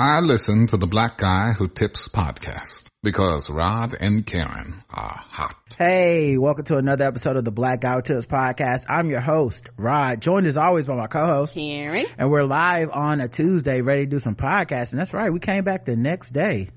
I listen to the Black Guy Who Tips podcast because Rod and Karen are hot. Hey, welcome to another episode of the Black Guy Who Tips podcast. I'm your host, Rod, joined as always by my co-host, Karen. And we're live on a Tuesday, ready to do some podcasting. That's right, we came back the next day.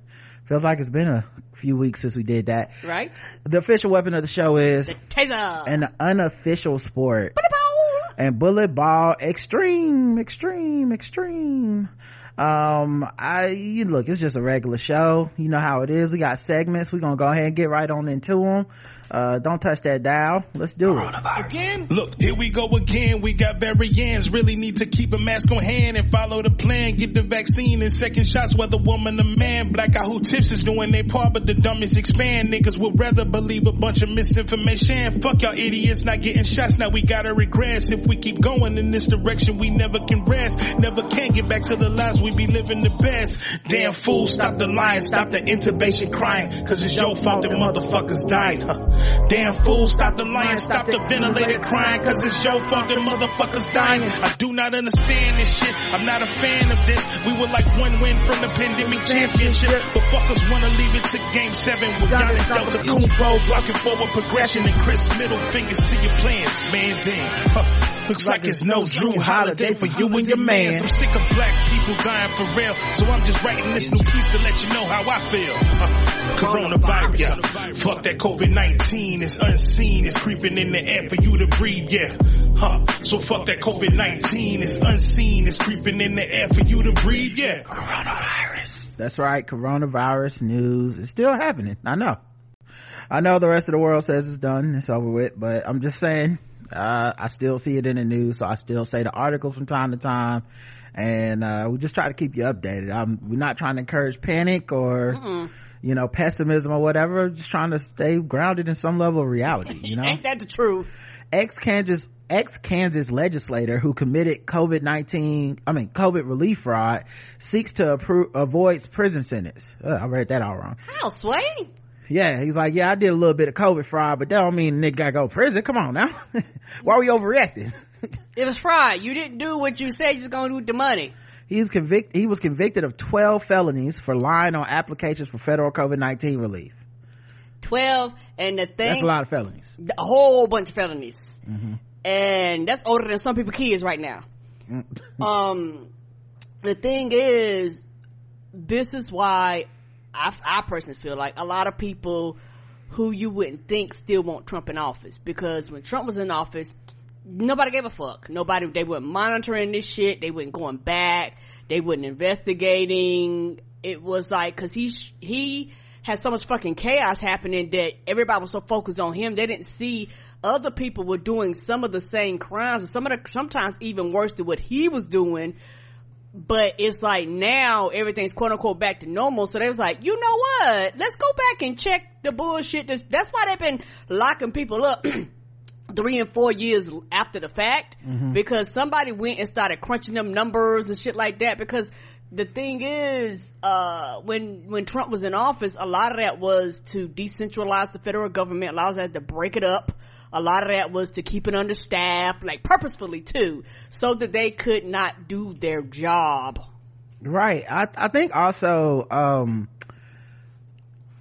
Feels like it's been a few weeks since we did that. Right. The official weapon of the show is the taser. An unofficial sport. Bullet ball. And bullet ball extreme, extreme, extreme. Um, I, you look, it's just a regular show. You know how it is. We got segments. We're to go ahead and get right on into them. Uh, don't touch that dial. Let's do it. Again? Look, here we go again. We got variants. Really need to keep a mask on hand and follow the plan. Get the vaccine and second shots, whether woman or man. Black Guy Who Tips is doing their part, but the dumbest expand. Niggas would rather believe a bunch of misinformation. Fuck y'all idiots not getting shots. Now we gotta regress. If we keep going in this direction, we never can rest. Never can get back to the lives we be living the best. Damn fool, stop the lying, stop the intubation crying. Cause it's your fault that motherfuckers died. Huh. Damn fool, stop the lying, stop the ventilator crying, cause it's your fault that motherfuckers dying. I do not understand this shit, I'm not a fan of this. We were like one win from the pandemic championship, but fuckers wanna leave it to game seven with Giannis Delta Kumbo blocking forward progression and Chris middle fingers to your plans, man damn. Huh. Looks like it's no Jrue Holiday for you and your man. I'm sick of black people dying for real, so I'm just writing this new piece to let you know how I feel. Uh, coronavirus, yeah. Fuck that COVID-19, it's unseen, it's creeping in the air for you to breathe, yeah. Huh. So fuck that COVID-19, it's unseen, it's creeping in the air for you to breathe, yeah. Coronavirus. That's right, coronavirus news is still happening. I know. I know the rest of the world says it's done, it's over with, but I'm just saying, uh, I still see it in the news, so I still say the articles from time to time, and uh, we just try to keep you updated. I'm, we're not trying to encourage panic or, Mm-mm. you know, pessimism or whatever. Just trying to stay grounded in some level of reality. You know, ain't that the truth? Ex Kansas ex Kansas legislator who committed COVID nineteen, I mean COVID relief fraud, seeks to approve, avoid prison sentence. Uh, I read that all wrong. How sway? Yeah, he's like, yeah, I did a little bit of COVID fraud, but that don't mean nigga gotta go to prison. Come on now. Why are we overreacting? it was fraud. You didn't do what you said you was gonna do with the money. He's convicted, he was convicted of 12 felonies for lying on applications for federal COVID-19 relief. 12 and the thing. That's a lot of felonies. A whole bunch of felonies. Mm-hmm. And that's older than some people kids right now. um, the thing is, this is why I, I personally feel like a lot of people who you wouldn't think still want Trump in office because when Trump was in office, nobody gave a fuck. Nobody, they weren't monitoring this shit. They weren't going back. They weren't investigating. It was like, cause he, he had so much fucking chaos happening that everybody was so focused on him. They didn't see other people were doing some of the same crimes, some of the, sometimes even worse than what he was doing but it's like now everything's quote unquote back to normal. So they was like, you know what? Let's go back and check the bullshit. That's why they've been locking people up. three and four years after the fact mm-hmm. because somebody went and started crunching them numbers and shit like that because the thing is uh, when when Trump was in office a lot of that was to decentralize the federal government allows that to break it up a lot of that was to keep it understaffed, like purposefully too, so that they could not do their job. Right. I, I think also, um,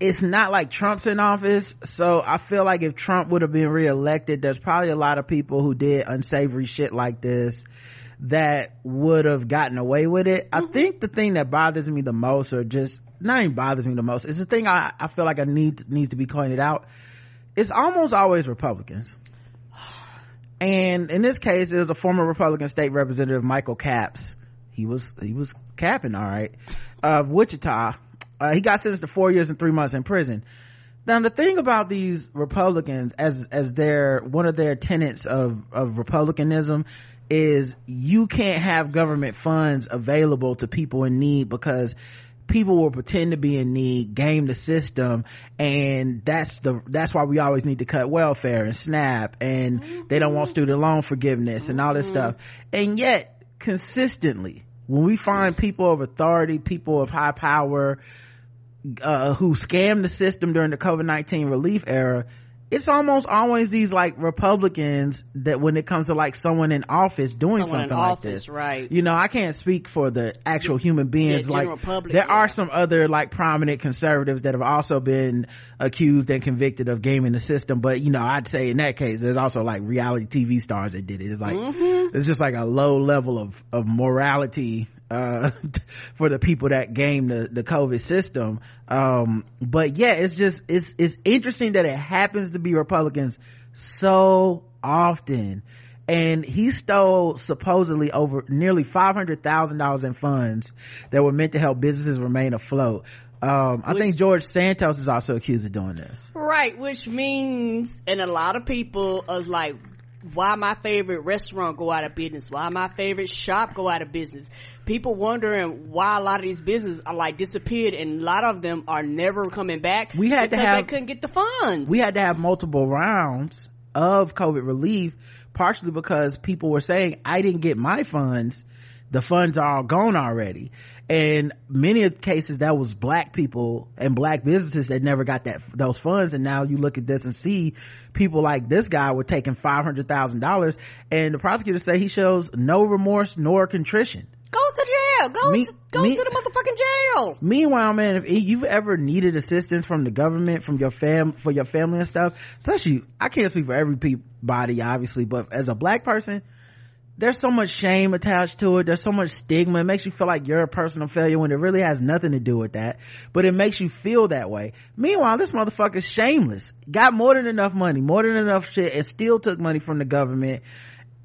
it's not like Trump's in office. So I feel like if Trump would have been reelected, there's probably a lot of people who did unsavory shit like this that would have gotten away with it. Mm-hmm. I think the thing that bothers me the most or just not even bothers me the most is the thing I, I feel like I need needs to be pointed out it's almost always Republicans. And in this case, it was a former Republican state representative, Michael Capps. He was, he was capping, all right, of Wichita. Uh, he got sentenced to four years and three months in prison. Now, the thing about these Republicans, as, as their, one of their tenets of, of Republicanism is you can't have government funds available to people in need because people will pretend to be in need, game the system, and that's the, that's why we always need to cut welfare and SNAP, and mm-hmm. they don't want mm-hmm. student loan forgiveness and all this mm-hmm. stuff. And yet, consistently, when we find people of authority, people of high power, uh, who scam the system during the COVID-19 relief era, it's almost always these like Republicans that when it comes to like someone in office doing Someone in something like office, this. right. You know, I can't speak for the actual human beings. Yeah, like public, there are some other like prominent conservatives that have also been accused and convicted of gaming the system. But you know, I'd say in that case, there's also like reality TV stars that did it. It's like, Mm-hmm. it's just like a low level of, of morality uh for the people that game the the covid system. Um but yeah it's just it's it's interesting that it happens to be republicans so often. And he stole supposedly over nearly $500,000 in funds that were meant to help businesses remain afloat. Um i think george santos is also accused of doing this. Right, which means, and a lot of people are like, why my favorite restaurant go out of business? Why my favorite shop go out of business? People wondering why a lot of these businesses are like disappeared and a lot of them are never coming back. We had to have- they couldn't get the funds. we had to have multiple rounds of COVID relief, partially because people were saying, I didn't get my funds. The funds are all gone already. And many of the cases that was black people and black businesses that never got that, those funds. And now you look at this and see people like this guy were taking $500,000 and the prosecutor say he shows no remorse nor contrition. go to jail. Go, Me- to, go me- to the motherfucking jail. Meanwhile, man, if you've ever needed assistance from the government, from your fam, for your family and stuff, especially, I can't speak for everybody, obviously, but as a black person, there's so much shame attached to it. There's so much stigma. It makes you feel like you're a personal failure when it really has nothing to do with that. But it makes you feel that way. Meanwhile, this motherfucker's shameless. Got more than enough money, more than enough shit, and still took money from the government.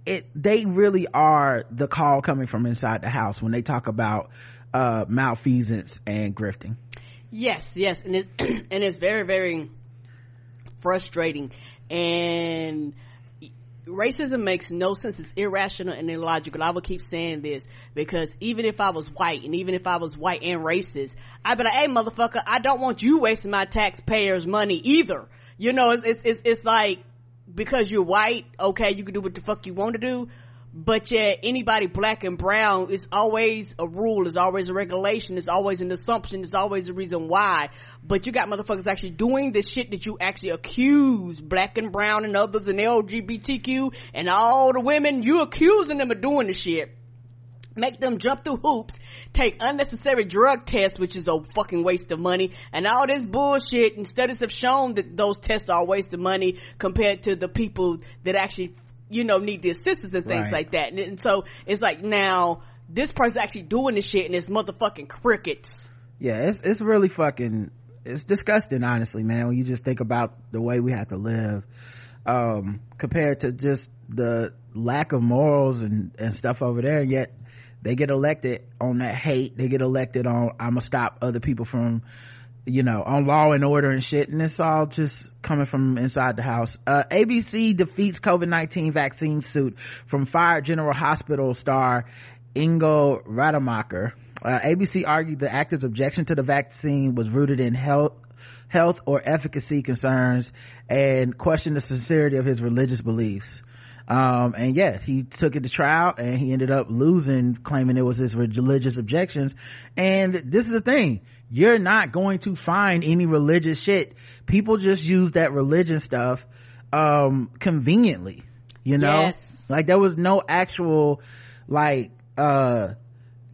It, they really are the call coming from inside the house when they talk about, uh, malfeasance and grifting. Yes, yes, and it and it's very very frustrating, and racism makes no sense. It's irrational and illogical. I will keep saying this because even if I was white, and even if I was white and racist, I'd be like, "Hey, motherfucker, I don't want you wasting my taxpayers' money either." You know, it's it's it's, it's like because you're white, okay, you can do what the fuck you want to do. But yet, anybody black and brown is always a rule, is always a regulation, is always an assumption, is always a reason why. But you got motherfuckers actually doing the shit that you actually accuse black and brown and others and LGBTQ and all the women, you accusing them of doing the shit make them jump through hoops, take unnecessary drug tests, which is a fucking waste of money, and all this bullshit. And studies have shown that those tests are a waste of money compared to the people that actually, you know, need the assistance and things Right. like that. And, and so it's like now this person's actually doing this shit and it's motherfucking crickets. yeah it's it's really fucking it's disgusting honestly man when you just think about the way we have to live um compared to just the lack of morals and and stuff over there And yet they get elected on that hate they get elected on i'm gonna stop other people from you know on law and order and shit and it's all just coming from inside the house. Uh abc defeats covid-19 vaccine suit from fired general hospital star ingo rademacher. Uh, abc argued the actor's objection to the vaccine was rooted in health health or efficacy concerns and questioned the sincerity of his religious beliefs. Um and yeah he took it to trial and he ended up losing claiming it was his religious objections. And this is the thing you're not going to find any religious shit. People just use that religion stuff um conveniently you know? Yes. like there was no actual like uh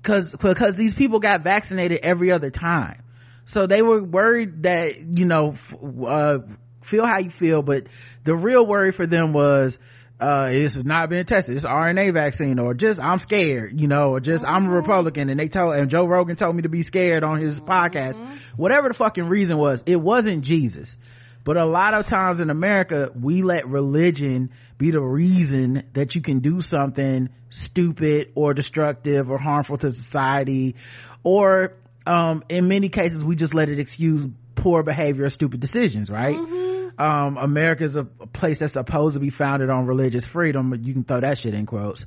cause because these people got vaccinated every other time. So they were worried that you know f- uh feel how you feel but the real worry for them was uh it's not been tested. It's rna vaccine or just i'm scared you know or just i'm a republican and they told and joe rogan told me to be scared on his podcast. Whatever the fucking reason was it wasn't jesus. But a lot of times in america we let religion be the reason that you can do something stupid or destructive or harmful to society. Or um in many cases we just let it excuse poor behavior or stupid decisions right um america's a, a place that's supposed to be founded on religious freedom. But you can throw that shit in quotes.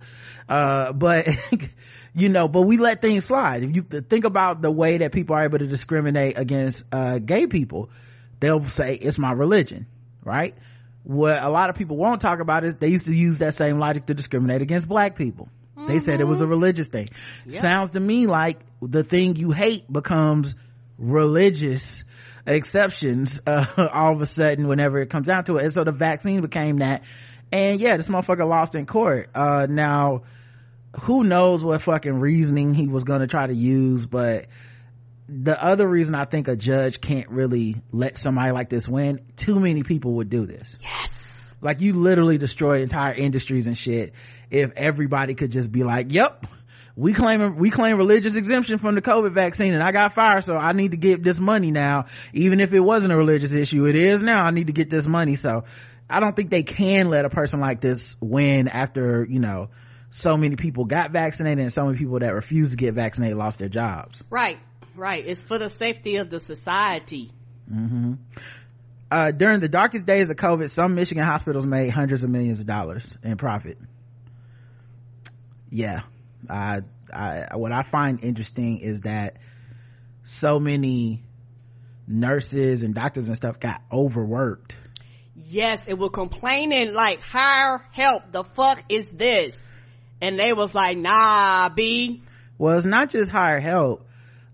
Uh but you know but we let things slide. If you think about the way that people are able to discriminate against uh gay people they'll say it's my religion right? What a lot of people won't talk about is they used to use that same logic to discriminate against black people. They said it was a religious thing. Sounds to me like the thing you hate becomes religious exceptions uh, all of a sudden whenever it comes down to it. And so the vaccine became that. And yeah this motherfucker lost in court. Uh, now who knows what fucking reasoning he was gonna try to use but the other reason i think a judge can't really let somebody like this win too many people would do this. Yes. Like you literally destroy entire industries and shit if everybody could just be like yep we claim we claim religious exemption from the COVID vaccine, and I got fired, so I need to get this money now. Even if it wasn't a religious issue, it is now. I need to get this money. So I don't think they can let a person like this win after you know so many people got vaccinated and so many people that refused to get vaccinated lost their jobs. Right, right. It's for the safety of the society. Mm-hmm. Uh, during the darkest days of COVID, some Michigan hospitals made hundreds of millions of dollars in profit. Yeah, I, I, what I find interesting is that so many nurses and doctors and stuff got overworked. Yes, it was complaining like, hire help. The fuck is this? And they was like, nah, B. Well, it's not just hire help.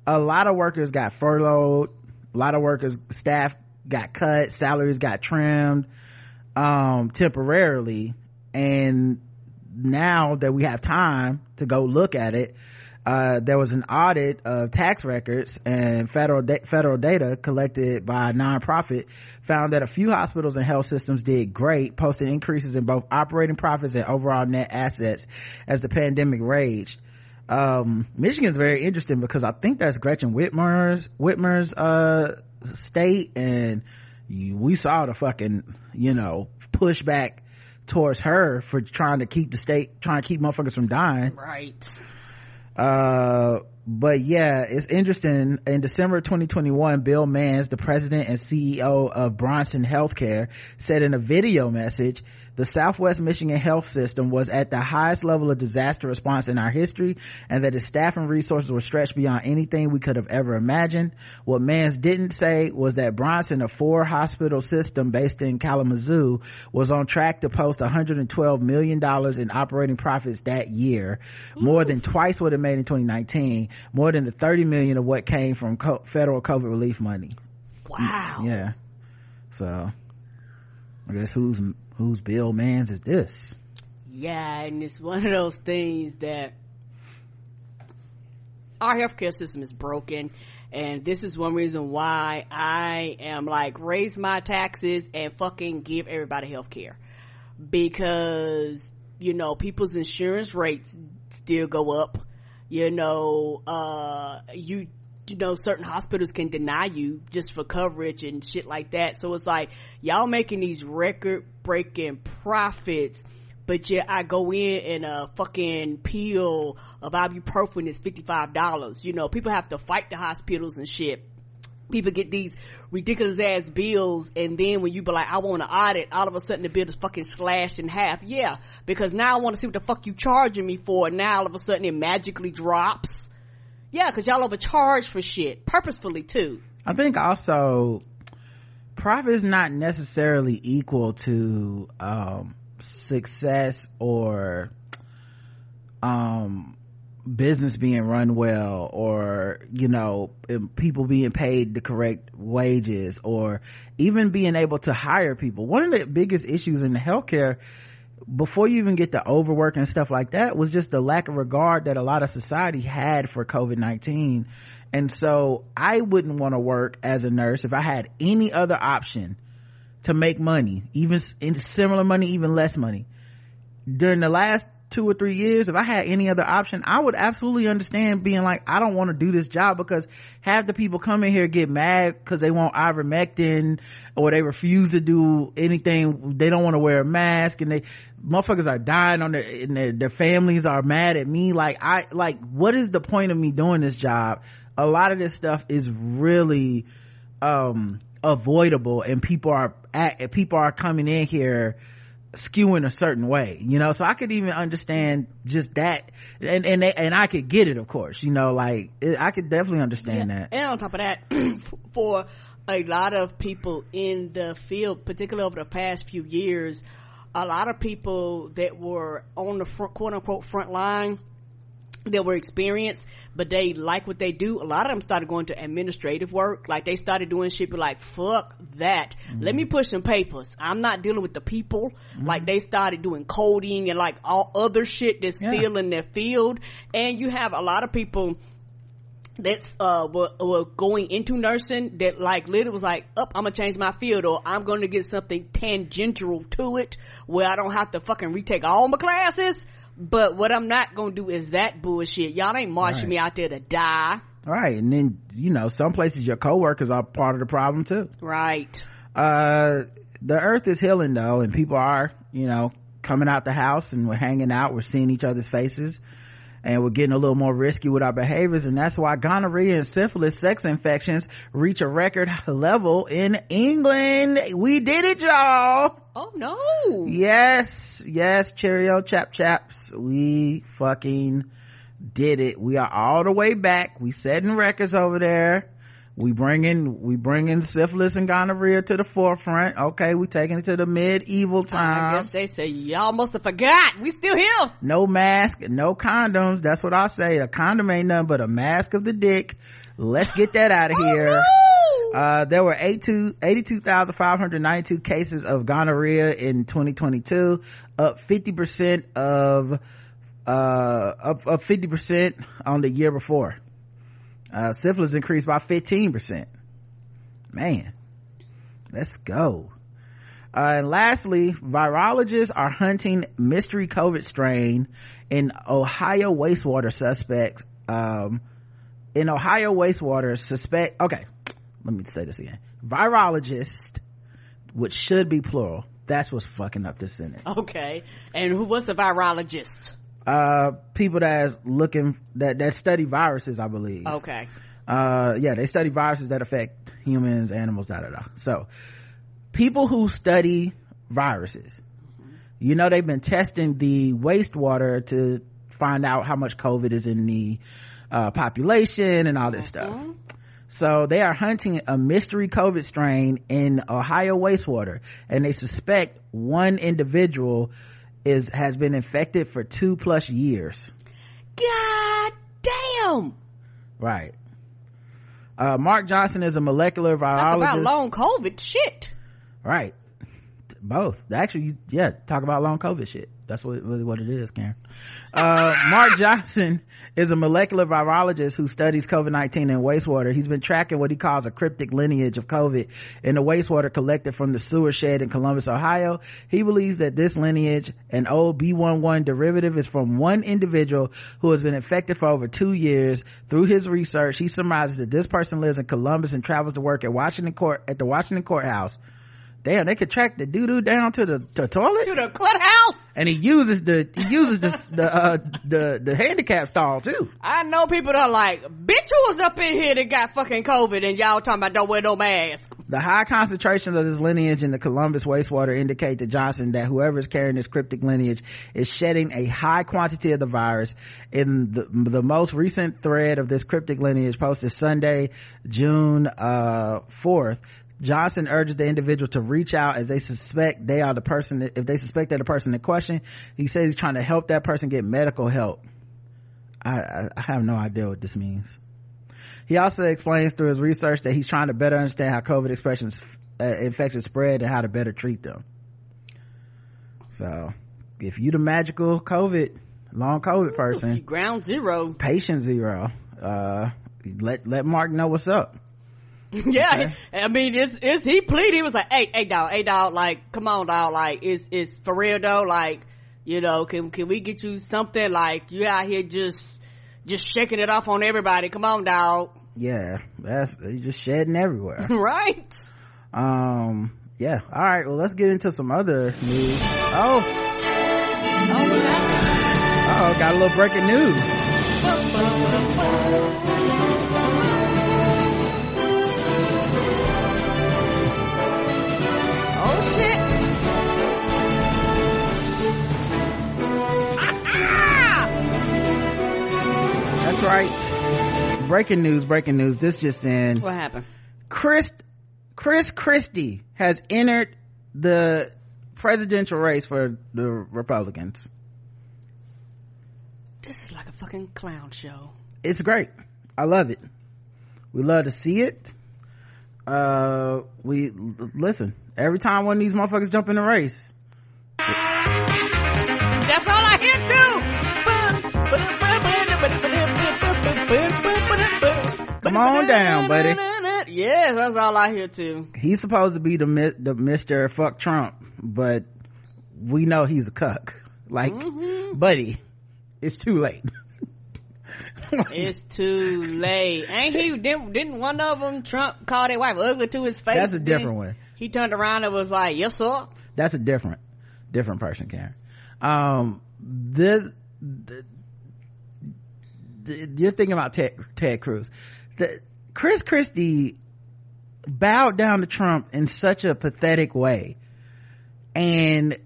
A lot of workers got furloughed. A lot of workers, staff got cut. Salaries got trimmed, um, temporarily. And now that we have time to go look at it, uh, there was an audit of tax records and federal da- federal data collected by a nonprofit found that a few hospitals and health systems did great, posting increases in both operating profits and overall net assets as the pandemic raged. Um, Michigan's very interesting because I think that's Gretchen Whitmer's Whitmer's uh, state, and we saw the fucking you know pushback towards her for trying to keep the state trying to keep motherfuckers from dying. Right. Uh but yeah it's interesting. In december 2021 bill Manns the president and ceo of bronson healthcare said in a video message the Southwest Michigan health system was at the highest level of disaster response in our history and that its staff and resources were stretched beyond anything we could have ever imagined. What Manns didn't say was that Bronson, a four hospital system based in Kalamazoo, was on track to post $112 million in operating profits that year, more than twice what it made in 2019, more than the 30 million of what came from co- federal COVID relief money. Wow. Yeah. So, I guess who's whose Bill Manns is this? Yeah, and it's one of those things that our healthcare system is broken and this is one reason why I am like raise my taxes and fucking give everybody healthcare because you know people's insurance rates still go up you know uh you you know certain hospitals can deny you just for coverage and shit like that so it's like y'all making these record breaking profits but yeah, I go in and a fucking pill of ibuprofen is $55. You know, people have to fight the hospitals and shit. People get these ridiculous ass bills and then when you be like, I want to audit, all of a sudden the bill is fucking slashed in half. Yeah, because now I want to see what the fuck you charging me for. And now all of a sudden it magically drops. Yeah, cause y'all overcharge for shit. Purposefully too. I think also profit is not necessarily equal to, um, success or um business being run well or you know people being paid the correct wages or even being able to hire people one of the biggest issues in healthcare before you even get to overwork and stuff like that was just the lack of regard that a lot of society had for covid-19 and so i wouldn't want to work as a nurse if i had any other option to make money, even in similar money, even less money. During the last two or three years, if I had any other option, I would absolutely understand being like, I don't want to do this job because half the people come in here get mad because they want ivermectin or they refuse to do anything. They don't want to wear a mask and they, motherfuckers are dying on their, and their, their families are mad at me. Like, I, like, what is the point of me doing this job? A lot of this stuff is really, um, avoidable and people are at, people are coming in here skewing a certain way you know? So i could even understand just that. And and they, and i could get it of course you know like it, i could definitely understand yeah. that. And on top of that for a lot of people in the field particularly over the past few years a lot of people that were on the front, quote unquote front line that were experienced, but they like what they do. A lot of them started going to administrative work. Like they started doing shit, be like, fuck that. Mm-hmm. Let me push some papers. I'm not dealing with the people. Mm-hmm. Like they started doing coding and like all other shit that's yeah. still in their field. And you have a lot of people that's uh were, were, going into nursing that like literally was like up oh, i'm gonna change my field or i'm gonna get something tangential to it where i don't have to fucking retake all my classes but what I'm not gonna do is that bullshit. Y'all ain't marching right. me out there to die. Right. And then, you know, some places your coworkers are part of the problem too. Right. Uh, the earth is healing though, and people are, you know, coming out the house and we're hanging out, we're seeing each other's faces and we're getting a little more risky with our behaviors. And that's why gonorrhea and syphilis sex infections reach a record level in england. We did it y'all. Oh no. Yes. Yes cheerio chap chaps. We fucking did it. We are all the way back. We setting records over there we bringing we bringing syphilis and gonorrhea to the forefront. Okay we taking it to the medieval times i guess they say y'all must have forgot. We still here. No mask no condoms. That's what i say. A condom ain't nothing but a mask of the dick. Let's get that out of oh, here. No! Uh, there were 82,592 cases of gonorrhea in 2022, up 50% of, uh, up, up 50% on the year before uh, syphilis increased by 15%. Man, let's go. Uh, and lastly, virologists are hunting mystery COVID strain in Ohio wastewater suspects. Um, in Ohio wastewater suspect, okay, let me say this again. Virologist, which should be plural, that's what's fucking up this sentence. Okay. And who was the virologist? Uh people that's looking that that study viruses i believe okay uh yeah they study viruses that affect humans animals da da da so people who study viruses mm-hmm. you know they've been testing the wastewater to find out how much covid is in the uh, population and all this mm-hmm. stuff so they are hunting a mystery covid strain in ohio wastewater and they suspect one individual is has been infected for two plus years. God damn. Right. Uh, mark johnson is a molecular virologist talk about long covid shit. Right. Both. Actually yeah talk about long covid shit that's what really what it is karen. Uh, mark johnson is a molecular virologist who studies covid-19 in wastewater. He's been tracking what he calls a cryptic lineage of covid in the wastewater collected from the sewer shed in columbus ohio. He believes that this lineage an old b11 derivative is from one individual who has been infected for over two years. Through his research he surmises that this person lives in columbus and travels to work at washington court at the washington courthouse damn they could track the doo-doo down to the, the toilet? To the courthouse and he uses the he uses the the uh, the the handicap stall too. I know people that are like bitch who was up in here that got fucking covid? And y'all talking about don't wear no mask. The high concentrations of this lineage in the columbus wastewater indicate to johnson that whoever is carrying this cryptic lineage is shedding a high quantity of the virus. In the, the most recent thread of this cryptic lineage posted sunday june uh 4th Johnson urges the individual to reach out as they suspect they are the person, if they suspect they're the person in question. He says he's trying to help that person get medical help. I, I, have no idea what this means. He also explains through his research that he's trying to better understand how COVID expressions, uh, infections spread and how to better treat them. So, if you the magical COVID, long COVID person, ground zero, patient zero, uh, let, let Mark know what's up. yeah, okay. I mean, it's, it's, he pleaded, he was like, hey, hey, dog, hey, dog, like, come on, dog, like, it's, it's for real though, like, you know, can, can we get you something, like, you out here just, just shaking it off on everybody, come on, dog. Yeah, that's, just shedding everywhere. right? Um, yeah, alright, well, let's get into some other news. Oh, Oh, got a little breaking news. Right. Breaking news, breaking news. This just in. What happened? Chris, Chris Christie has entered the presidential race for the Republicans. This is like a fucking clown show. It's great. I love it. We love to see it. Uh, we listen every time one of these motherfuckers jump in the race. On down, buddy. Yes, that's all I hear too. He's supposed to be the the Mister Fuck Trump, but we know he's a cuck. Like, mm-hmm. buddy, it's too late. it's too late. Ain't he? Didn't, didn't one of them Trump call their wife ugly to his face? That's a different one. He turned around and was like, "Yes, sir." That's a different, different person, Karen. Um, this, the, the, you're thinking about Ted, Ted Cruz. The, Chris Christie bowed down to Trump in such a pathetic way, and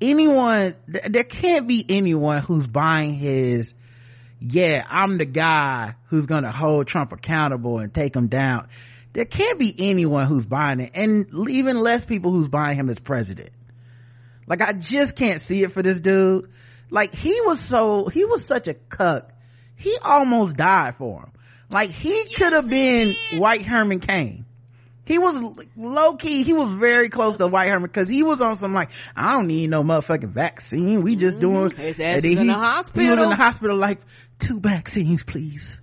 anyone, there can't be anyone who's buying his yeah, I'm the guy who's going to hold Trump accountable and take him down. There can't be anyone who's buying it and even less people who's buying him as president. Like I just can't see it for this dude. Like he was so, he was such a cuck. He almost died for him. Like he could have been White Herman Cain. He was low key he was very close to white herman because he was on some like i don't need no motherfucking vaccine. We just mm-hmm. doing his ass was in the hospital he was in the hospital like two vaccines please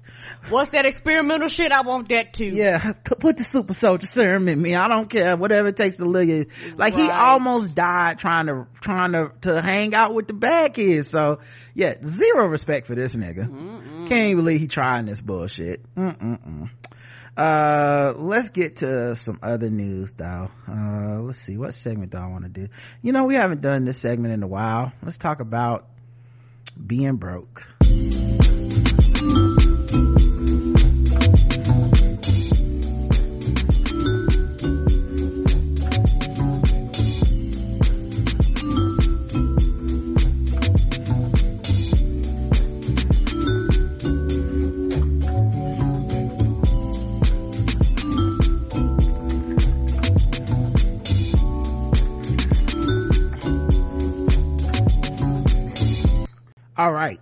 what's that experimental shit? I want that too. Yeah put the super soldier serum in me. I don't care. Whatever it takes to live like right. he almost died trying to trying to to hang out with the bad kids. So yeah zero respect for this nigga. Mm-mm. can't believe he trying this bullshit. Mm-mm-mm. Uh let's get to some other news though. Uh let's see. What segment do i want to do? You know we haven't done this segment in a while. Let's talk about being broke all right.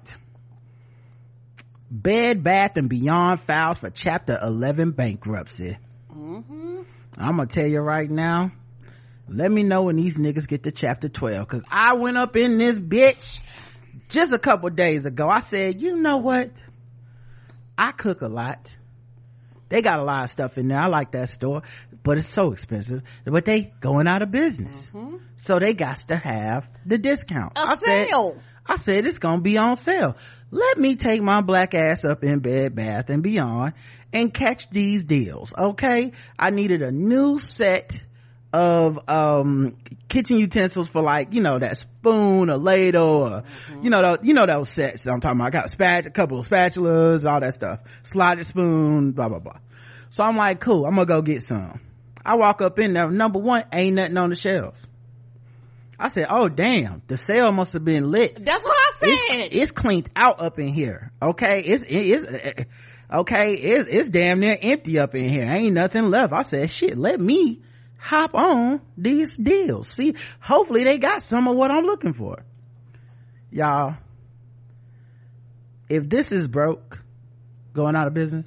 Bed bath and beyond files for chapter 11 bankruptcy. Mm-hmm. i'm gonna tell you right now let me know when these niggas get to chapter 12 because i went up in this bitch just a couple days ago. I said you know what? I cook a lot. They got a lot of stuff in there. I like that store but it's so expensive but they going out of business. Mm-hmm. so they got to have the discount. A I sale. said, I said it's gonna be on sale. Let me take my black ass up in Bed Bath and Beyond and catch these deals. Okay. I needed a new set of um kitchen utensils for like you know that spoon a ladle or mm-hmm. you know those, you know those sets i'm talking about i got a, spat, a couple of spatulas all that stuff slotted spoon blah blah blah so i'm like cool i'm gonna go get some i walk up in there number one ain't nothing on the shelves I said, "Oh damn, the cell must have been lit." That's what I said. It's, it's cleaned out up in here. Okay, it's it's eh, eh, eh, okay. It's it's damn near empty up in here. Ain't nothing left. I said, "Shit, let me hop on these deals. See, hopefully they got some of what I'm looking for." Y'all, if this is broke, going out of business,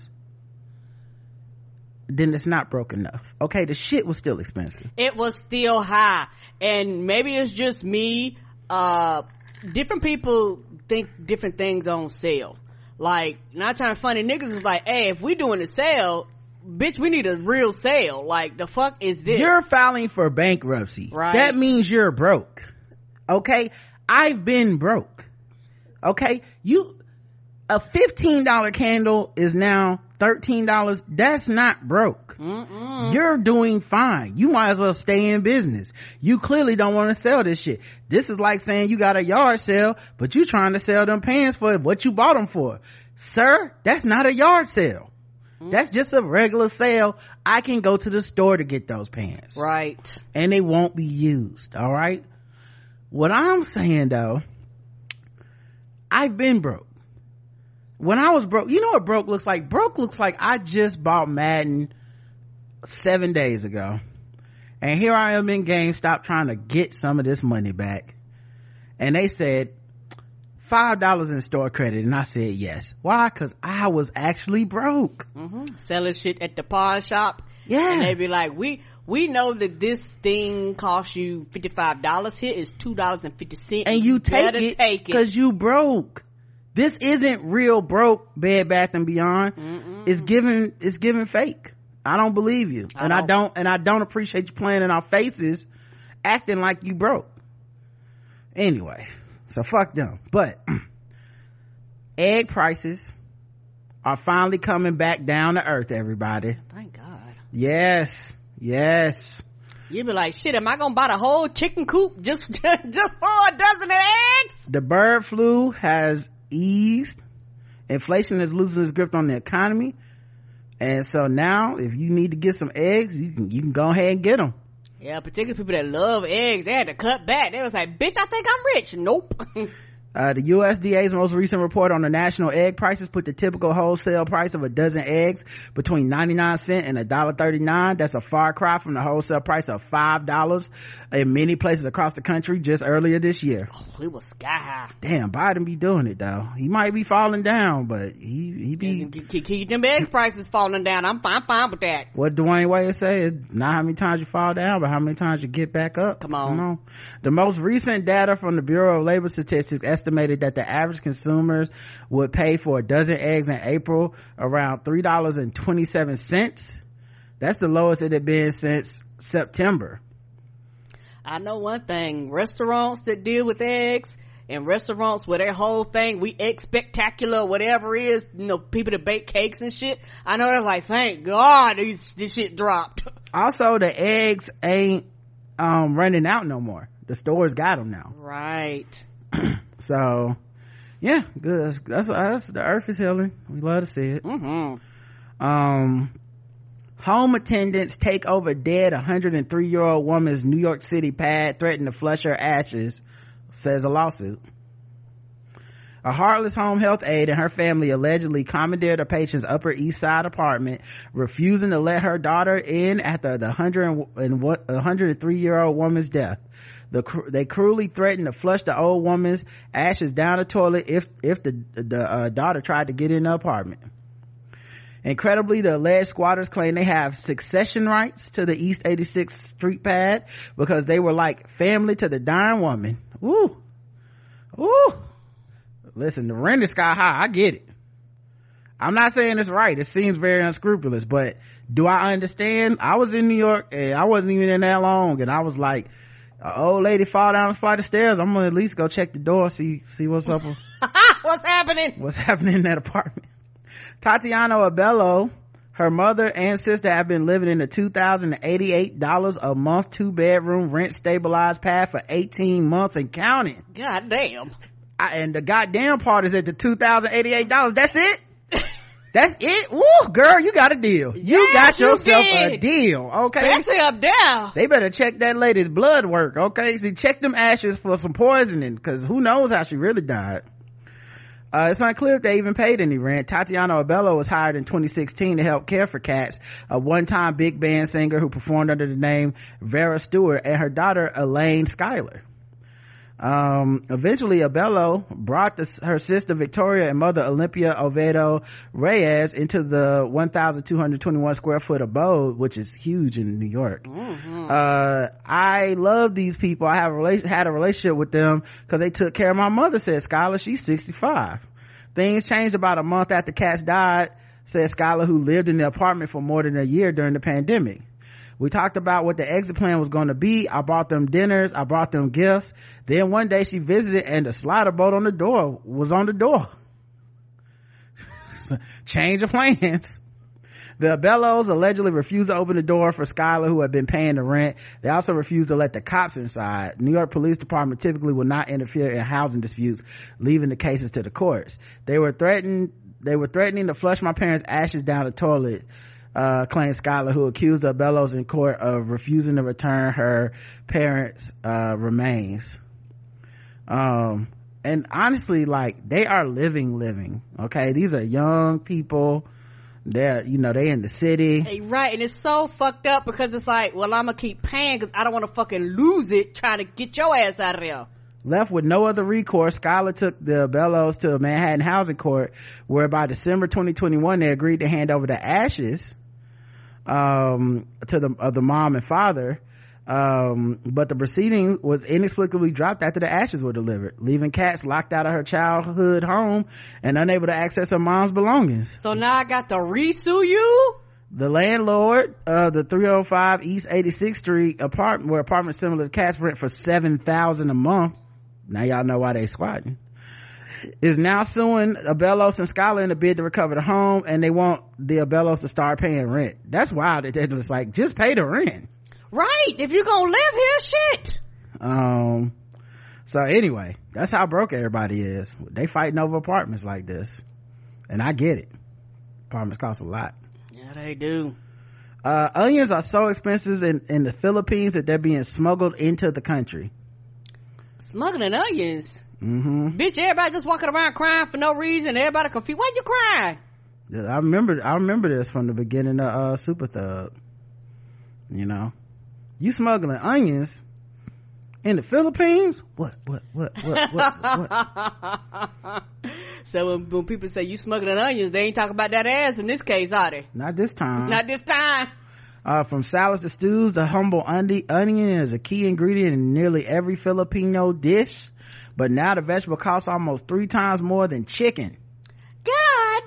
then it's not broke enough. Okay, the shit was still expensive. It was still high. And maybe it's just me, uh, different people think different things on sale. Like, not trying to funny niggas is like, hey, if we doing a sale, bitch, we need a real sale. Like, the fuck is this? You're filing for bankruptcy. Right. That means you're broke. Okay? I've been broke. Okay? You, a $15 candle is now $13 that's not broke. Mm-mm. you're doing fine. You might as well stay in business. You clearly don't want to sell this shit. This is like saying you got a yard sale but you trying to sell them pants for what you bought them for. Sir that's not a yard sale. Mm-hmm. that's just a regular sale. I can go to the store to get those pants. Right. And they won't be used all right? What i'm saying though i've been broke when I was broke, you know what broke looks like? Broke looks like I just bought Madden seven days ago. And here I am in GameStop trying to get some of this money back. And they said five dollars in store credit. And i said yes. Why? Because i was actually broke. Mm-hmm. selling shit at the pawn shop. Yeah. and they be like we we know that this thing costs you $55 here is $2.50 and you, you take it because you broke this isn't real broke bed bath and beyond. Mm-mm. it's giving it's giving fake. I don't believe you. I and don't. i don't. and i don't appreciate you playing in our faces acting like you broke. Anyway so fuck them. But egg prices are finally coming back down to earth everybody. Thank god. Yes yes. You'd be like, shit, am I gonna buy the whole chicken coop just, just for a dozen of eggs? The bird flu has eased. Inflation is losing its grip on the economy. And so now, if you need to get some eggs, you can, you can go ahead and get them. Yeah, particularly people that love eggs, they had to cut back. They was like, bitch, I think I'm rich. Nope. Uh, the USDA's most recent report on the national egg prices put the typical wholesale price of a dozen eggs between 99 cent and $1.39. That's a far cry from the wholesale price of $5 in many places across the country just earlier this year. Oh, it was sky high. Damn, Biden be doing it though. He might be falling down, but he, he be. Keep, keep them egg prices falling down. I'm fine, fine with that. What Dwyane Wade say is not how many times you fall down, but how many times you get back up. Come on. Come on. The most recent data from the Bureau of Labor Statistics estimated that the average consumers would pay for a dozen eggs in April around $3.27. That's the lowest it had been since September. I know one thing, restaurants that deal with eggs and restaurants where their whole thing, we egg spectacular, whatever it is, you know, people that bake cakes and shit. I know they're like, thank God these, this shit dropped. Also, the eggs ain't, um, running out no more. The stores got them now. Right. so yeah good that's, that's, the earth is healing we love to see it mm-hmm. um home attendants take over dead 103 year old woman's new york city pad threaten to flush her ashes says a lawsuit a heartless home health aide and her family allegedly commandeered a patient's Upper East Side apartment, refusing to let her daughter in after the 103 year old woman's death. The, they cruelly threatened to flush the old woman's ashes down the toilet if, if the, the uh, daughter tried to get in the apartment. Incredibly, the alleged squatters claim they have succession rights to the East 86th Street pad because they were like family to the dying woman. Ooh. Woo! Listen, the rent is sky high. I get it. I'm not saying it's right. It seems very unscrupulous, but do I understand? I was in New York and I wasn't even in that long and I was like, old lady fall down a flight of stairs, I'm gonna at least go check the door, see, see what's up. what's happening? What's happening in that apartment. Tatiana Abello, her mother and sister have been living in a $2,088 a month two bedroom rent stabilized pad for 18 months and counting. God damn. I, and the goddamn part is at the $2,088. That's it? That's it. Woo, girl, you got a deal. You yes, got yourself you a deal. Okay. Especially up there. They better check that lady's blood work. Okay. See, check them ashes for some poisoning because who knows how she really died. Uh, it's clear if they even paid any rent. Tatiana Abello was hired in 2016 to help care for Katz, a one-time big band singer who performed under the name Vera Stewart and her daughter Elaine Schuyler um, eventually abello brought the, her sister victoria and mother olympia oviedo reyes into the 1221 square foot abode which is huge in new york. Mm-hmm. uh, i love these people. I have a rela- had a relationship with them because they took care of my mother said Schuyler she's 65 things changed about a month after Katz died said Schuyler who lived in the apartment for more than a year during the pandemic we talked about what the exit plan was going to be. I bought them dinners. I bought them gifts. Then one day she visited and the slider boat on the door was on the door. Change of plans. The Bellows allegedly refused to open the door for Schuyler, who had been paying the rent. They also refused to let the cops inside. New York Police Department typically will not interfere in housing disputes, leaving the cases to the courts. They were threatened, they were threatening to flush my parents' ashes down the toilet uh, claimed Schuyler, who accused the Bellows in court of refusing to return her parents' uh, remains. Um, and honestly, like they are living, living. Okay, these are young people. They're, you know, they in the city. Hey, right, and it's so fucked up because it's like, well, I'm gonna keep paying because I don't want to fucking lose it trying to get your ass out of there. Left with no other recourse, Schuyler took the Bellows to a Manhattan housing court where by December 2021 they agreed to hand over the ashes um, to the of the mom and father. Um, but the proceeding was inexplicably dropped after the ashes were delivered, leaving Katz locked out of her childhood home and unable to access her mom's belongings. So now I got to resue you? The landlord of the 305 East 86th Street apartment, where apartments similar to Katz rent for 7000 a month. Now y'all know why they squatting. Is now suing Abelos and Schuyler in a bid to recover the home and they want the Abelos to start paying rent. That's wild that they're just like, just pay the rent. Right. If you're gonna live here, shit. Um, so anyway, that's how broke everybody is. They fighting over apartments like this. And I get it. Apartments cost a lot. Yeah, they do. Uh, onions are so expensive in, in the Philippines that they're being smuggled into the country. Smuggling onions. Mm-hmm. Bitch, everybody just walking around crying for no reason. Everybody confused. Why you crying? I remember, I remember this from the beginning of, uh, Super Thug. You know, you smuggling onions in the Philippines? What, what, what, what, what, what? so when, when people say you smuggling onions, they ain't talking about that ass in this case, are they? Not this time. Not this time. Uh, from salads to stews, the humble onion is a key ingredient in nearly every Filipino dish. But now the vegetable costs almost three times more than chicken. God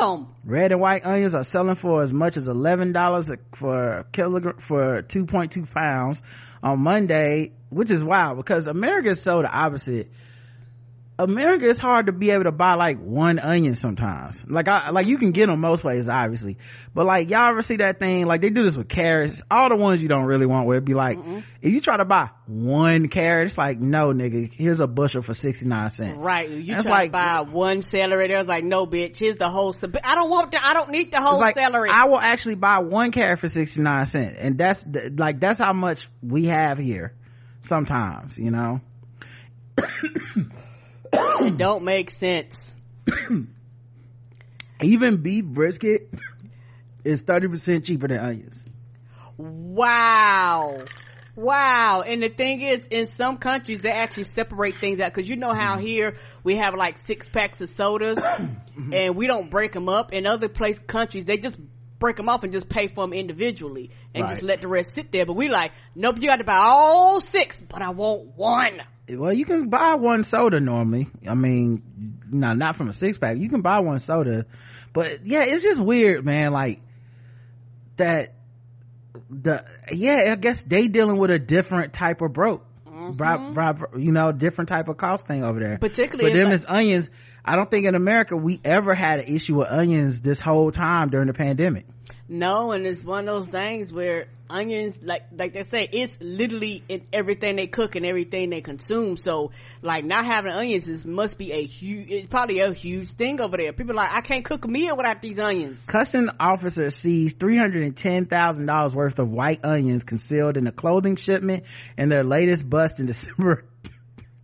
damn! Red and white onions are selling for as much as eleven dollars for a kilogram for two point two pounds on Monday, which is wild because America is so the opposite. America is hard to be able to buy like one onion sometimes. Like I, like you can get them most places, obviously. But like y'all ever see that thing? Like they do this with carrots. All the ones you don't really want where it'd be like, Mm-mm. if you try to buy one carrot, it's like, no nigga, here's a bushel for 69 cents. Right. You try like- to buy one celery. There's like, no bitch, here's the whole, I don't want the, I don't need the whole like, celery. I will actually buy one carrot for 69 cents. And that's the, like, that's how much we have here sometimes, you know? it don't make sense. Even beef brisket is 30% cheaper than onions. Wow. Wow. And the thing is, in some countries, they actually separate things out. Cause you know how mm-hmm. here we have like six packs of sodas mm-hmm. and we don't break them up. In other place, countries, they just break them off and just pay for them individually and just let the rest sit there. But we like, nope, you got to buy all six, but I want one. Well, you can buy one soda normally. I mean, no, not from a six pack. You can buy one soda, but yeah, it's just weird, man. Like that, the yeah, I guess they dealing with a different type of broke, mm-hmm. bri- you know, different type of cost thing over there. Particularly but them like- onions. I don't think in America we ever had an issue with onions this whole time during the pandemic. No, and it's one of those things where onions, like like they say, it's literally in everything they cook and everything they consume. So, like not having onions is must be a huge, it's probably a huge thing over there. People are like, I can't cook a meal without these onions. Custom officer sees $310,000 worth of white onions concealed in a clothing shipment in their latest bust in December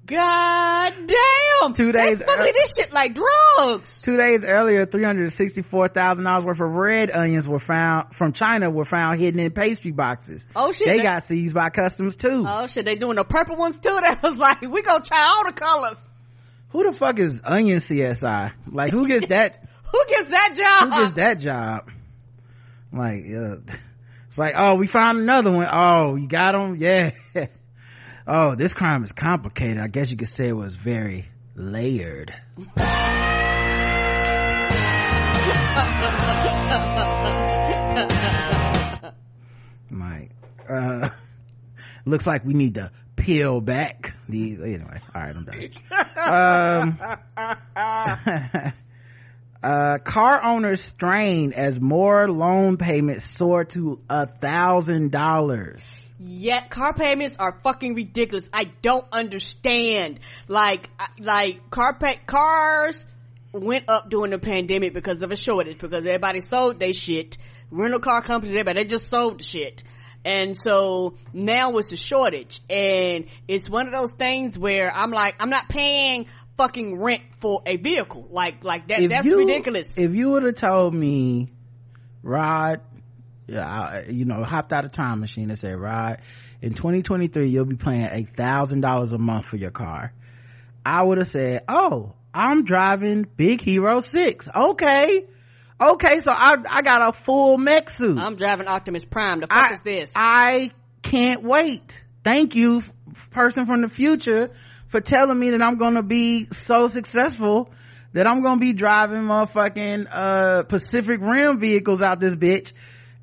God damn! Two days- smuggling this shit like drugs. Two days earlier, three hundred sixty-four thousand dollars worth of red onions were found from China were found hidden in pastry boxes. Oh shit! They they- got seized by customs too. Oh shit! They doing the purple ones too. That was like, we gonna try all the colors. who the fuck is Onion CSI? Like, who gets that? Who gets that job? who gets that job? Like, uh, it's like, oh, we found another one. Oh, you got them? Yeah. Oh, this crime is complicated. I guess you could say it was very layered. like, uh, looks like we need to peel back these. Anyway, all right, I'm done. um, uh, car owners strain as more loan payments soar to a thousand dollars. Yeah, car payments are fucking ridiculous. I don't understand. Like, like car pay, cars went up during the pandemic because of a shortage because everybody sold their shit. Rental car companies, everybody, they just sold the shit. And so now it's a shortage and it's one of those things where I'm like, I'm not paying fucking rent for a vehicle. Like, like that, If that's you- ridiculous. If you would have told me, Rod, yeah, I, you know, hopped out of time machine and said, Rod, in 2023, you'll be paying a thousand dollars a month for your car. I would have said, oh, I'm driving Big Hero 6. Okay. Okay, so I, I got a full mech suit. I'm driving Optimus Prime. The fuck I, is this? I can't wait. Thank you, person from the future, for telling me that I'm gonna be so successful that I'm gonna be driving motherfucking, uh, Pacific Rim vehicles out this bitch.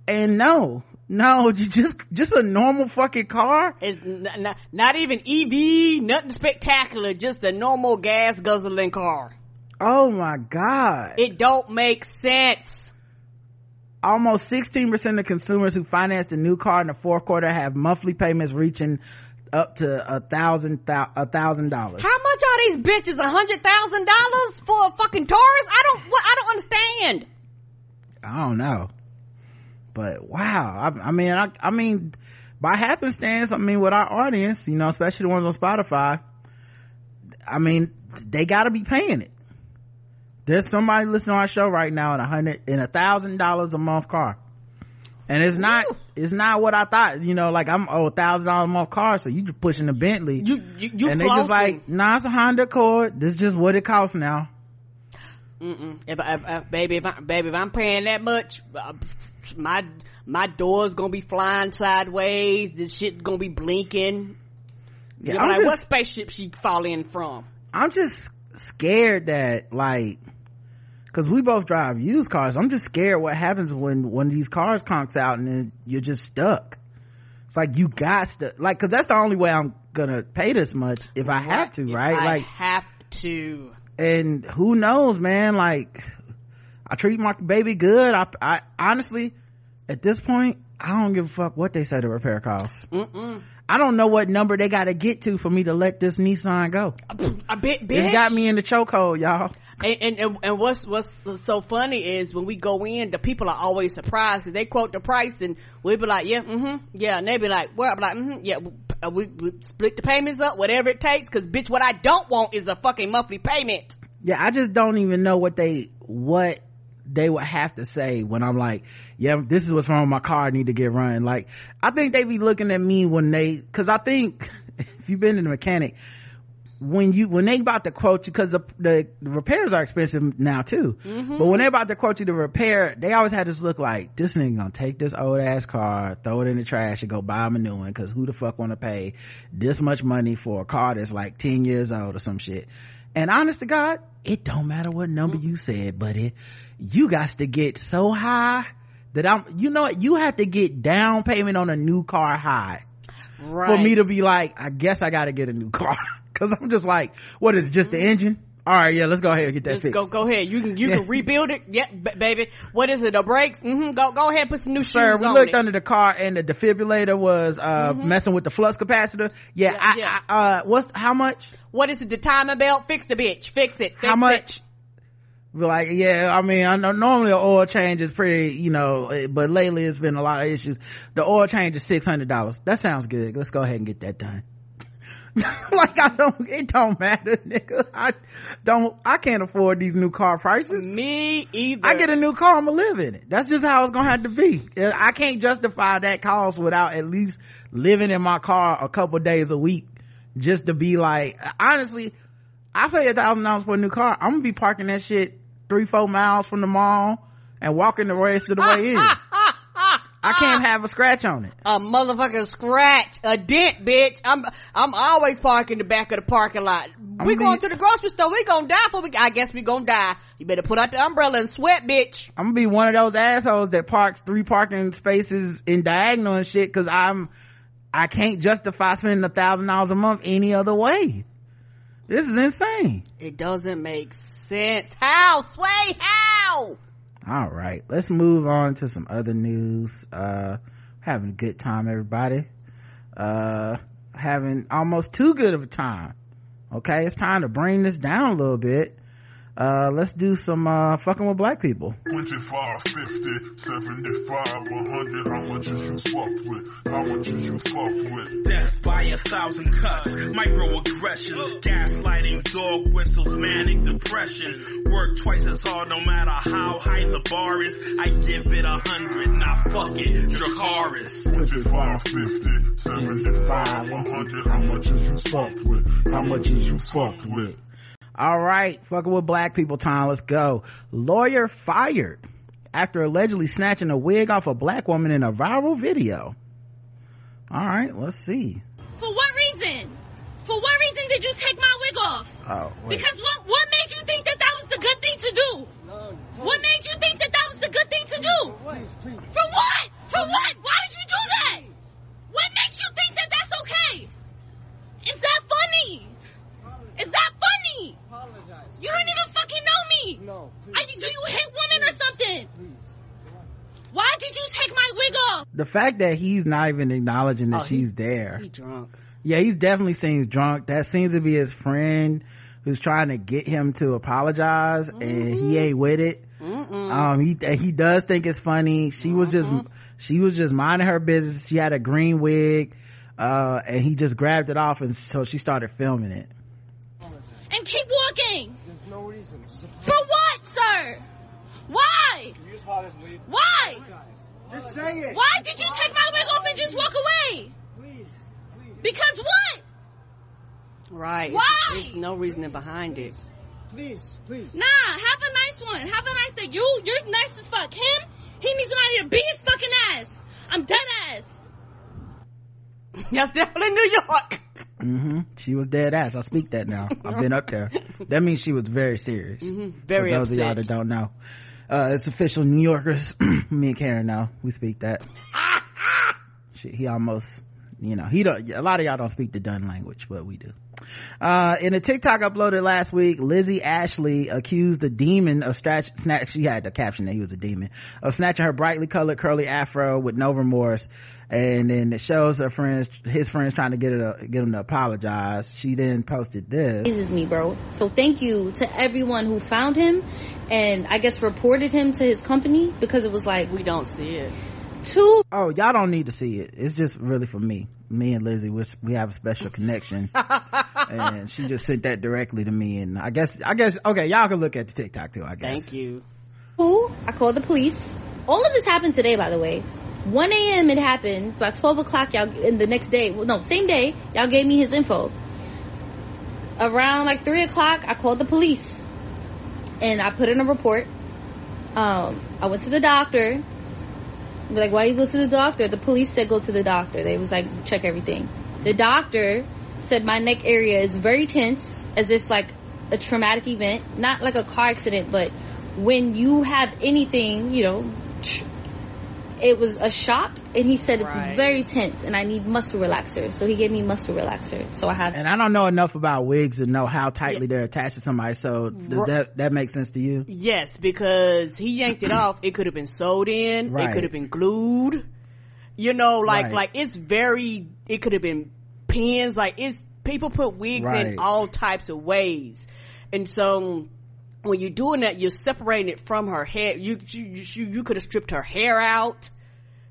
And no, no, you just, just a normal fucking car. It's n- n- not even EV, nothing spectacular, just a normal gas guzzling car. Oh my God. It don't make sense. Almost 16% of consumers who financed a new car in the fourth quarter have monthly payments reaching up to a thousand, a thousand dollars. How much are these bitches? A hundred thousand dollars for a fucking Taurus? I don't, what, I don't understand. I don't know. But wow. I, I mean, I, I mean, by happenstance, I mean, with our audience, you know, especially the ones on Spotify, I mean, they gotta be paying it. There's somebody listening to our show right now in a hundred, in a thousand dollars a month car. And it's not, Woo. it's not what I thought, you know, like I'm, oh, a thousand dollars a month car, so you just pushing a Bentley. You, you, you and they just like, nah, it's a Honda Accord. This is just what it costs now. Mm-mm. If, if, if, baby, if I, baby, if I'm paying that much, uh, my, my door's gonna be flying sideways. This shit gonna be blinking. Yeah, I'm like, just- what spaceship she fall in from? I'm just scared that like, cause we both drive used cars. I'm just scared what happens when, when these cars conks out and then you're just stuck. It's like you got to, like, cause that's the only way I'm gonna pay this much if I have to, If right? I like, have to. and who knows, man, like, I treat my baby good. I, I, honestly, at this point, I don't give a fuck what they say the repair costs. Mm-mm. I don't know what number they gotta get to for me to let this Nissan go. A bit, bitch. It's got me in the chokehold, y'all. And, and and and what's what's so funny is when we go in, the people are always surprised because they quote the price and we be like, yeah, mm-hmm, yeah, and they be like, well, I'm like, mm-hmm, yeah, we, we, we split the payments up, whatever it takes, because bitch, what I don't want is a fucking monthly payment. yeah i just don't even know what they what they would have to say when i'm like yeah this is what's wrong with my car i need to get run. Like i think they be looking at me when they because i think if you've been in the mechanic when you when they about to quote you because the, the the repairs are expensive now too. Mm-hmm. But when they about to quote you to repair they always had this look like this nigga gonna take this old ass car throw it in the trash and go buy him a new one because who the fuck want to pay this much money for a car that's like 10 years old or some shit? And honest to god it don't matter what number mm. you said buddy you got to get so high that i'm you know what you have to get down payment on a new car high Right. for me to be like, I guess I gotta get a new car. Cause I'm just like, what is it, just the engine? All right, yeah, let's go ahead and get that Just fixed. go, go ahead. You can, you Yes. can rebuild it. Yeah, b- baby. What is it? The brakes? Mm-hmm. Go, go ahead. Put some new Sir, shoes we on looked it. under the car and the defibrillator was, uh, messing with the flux capacitor. Yeah, Yeah, I, yeah. I, uh, what's, how much? what is it? The timing belt? Fix the bitch. Fix it. Fix how much? We're like, yeah, I mean, I know normally an oil change is pretty, you know, eh, but lately it's been a lot of issues. The oil change is $600. That sounds good. Let's go ahead and get that done. like I don't, it don't matter, nigga. I don't, I can't afford these new car prices. Me either. I get a new car, I'm gonna live in it. That's just how it's gonna have to be. I can't justify that cost without at least living in my car a couple days a week just to be like, honestly, I pay a thousand dollars for a new car. I'm gonna be parking that shit three, four miles from the mall and walking the rest of the way in. I can't have a scratch on it. a motherfucking scratch, a dent, bitch. I'm I'm always parking the back of the parking lot. We be- going to the grocery store. We gonna die for we. I guess we gonna die. You better put out the umbrella and sweat, bitch. I'm gonna be one of those assholes that parks three parking spaces in diagonal and shit cause I'm, I can't justify spending a thousand dollars a month any other way. This is insane. It doesn't make sense. How, Sway? How? All right, let's move on to some other news. Uh, having a good time, everybody. Uh, having almost too good of a time. Okay, it's time to bring this down a little bit. Uh let's do some uh fucking with black people 25, 50, 75, 100. How much is you fucked with? How much is you fucked with? Death by a thousand cuts, microaggressions, gaslighting, dog whistles, manic depression. Work twice as hard no matter how high the bar is. I give it a hundred, now fuck it, Dracarys. 25, 50, 75, 100. How much is you fucked with? How much is you fucked with? All right fucking with black people time let's go lawyer fired after allegedly snatching a wig off a black woman in a viral video all right let's see For what reason? For what reason did you take my wig off? oh wait. Because what what made you think that that was the good thing to do? What made you think that that was the good thing to do? For what? For what? Why did you do that? What makes you think that that's okay? Is that funny? Is that funny? Apologize. You don't even fucking know me. No. I, do you hate women or something? Please. Why did you take my wig off? the fact that he's not even acknowledging that Oh, he- she's there He drunk. yeah he definitely seems drunk that seems to be his friend who's trying to get him to apologize and Mm-hmm. he ain't with it um he he does think it's funny she was just Mm-hmm. she was just minding her business she had a green wig uh and he just grabbed it off and so she started filming it And keep walking. There's no reason. For what, sir? Why? Why? Just say it. Why did you take my wig off and just walk away? Please, please, Because what? Right. Why? There's no reasoning behind it. please, please. Nah, have a nice one. Have a nice day. You, you're nice as fuck. Him, he needs somebody to beat his fucking ass. I'm dead ass. That's definitely New York. hmm she was dead ass. I speak that now. I've been up there. That means she was very serious. Very For those of y'all that don't know. Uh it's official. New yorkers me and karen know we speak that. Shit, he almost you know he don't a lot of y'all don't speak the done language but we do. Uh in a tiktok uploaded last week lizzie ashley accused the demon of snatch snatch she had the caption that he was a demon of snatching her brightly colored curly afro with no remorse and then it shows her friends his friends trying to get her to get him to apologize she then posted this amazes me, bro. So thank you to everyone who found him and I guess reported him to his company because it was like We don't see it. two Oh, y'all don't need to see it. It's just really for me. Me and Lizzie, we we have a special connection, and she just sent that directly to me. And I guess, I guess, okay, y'all can look at the TikTok too. I guess. Thank you. Who? I called the police. All of this happened today, by the way. 1 a.m. it happened. By 12 o'clock, y'all, in the next day, well, no, same day, y'all gave me his info. Around like 3 o'clock, I called the police. And I put in a report. Um, I went to the doctor. Be like, why you go to the doctor? The police said go to the doctor. They was like, check everything. The doctor said my neck area is very tense, as if like a traumatic event, not like a car accident, but when you have anything, you know, it was a shock, and he said it's Right. very tense, and I need muscle relaxer. So he gave me muscle relaxer. So I have. And I don't know enough about wigs to know how tightly they're attached to somebody. So does that that make sense to you? Yes, because he yanked it off. It could have been sewed in. Right. It could have been glued. You know, like Right. like it's very. It could have been pins. Like it's people put wigs Right. in all types of ways, and so when you're doing that, you're separating it from her hair. You you you, you could have stripped her hair out.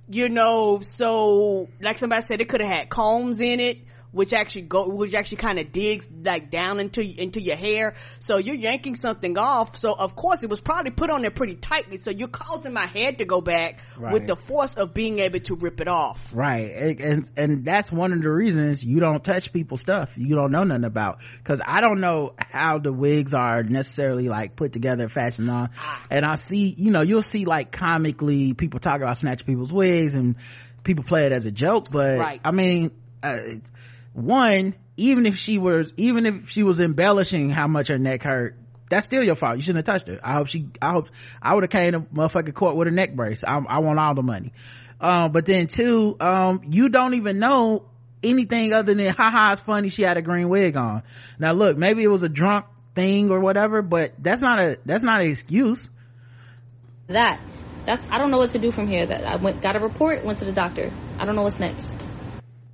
You know, so like somebody said, it could have had combs in it. Which actually go, which actually kind of digs like down into into your hair. So you're yanking something off. So of course it was probably put on there pretty tightly. So you're causing my head to go back Right. with the force of being able to rip it off. Right. And, and and that's one of the reasons you don't touch people's stuff. You don't know nothing about. Cause I don't know how the wigs are necessarily like put together, fashioned on. And I see, you know, you'll see like comically people talk about snatch people's wigs and people play it as a joke. But Right. I mean, uh, one, even if she was, even if she was embellishing how much her neck hurt, that's still your fault. You shouldn't have touched her. I hope she, I hope, I would have came to motherfucking court with a neck brace. I, I want all the money. Um, but then two, um, you don't even know anything other than, haha, it's funny she had a green wig on. Now look, maybe it was a drunk thing or whatever, but that's not a, that's not an excuse. that. That's I don't know what to do from here. That I went got a report, went to the doctor. I don't know what's next.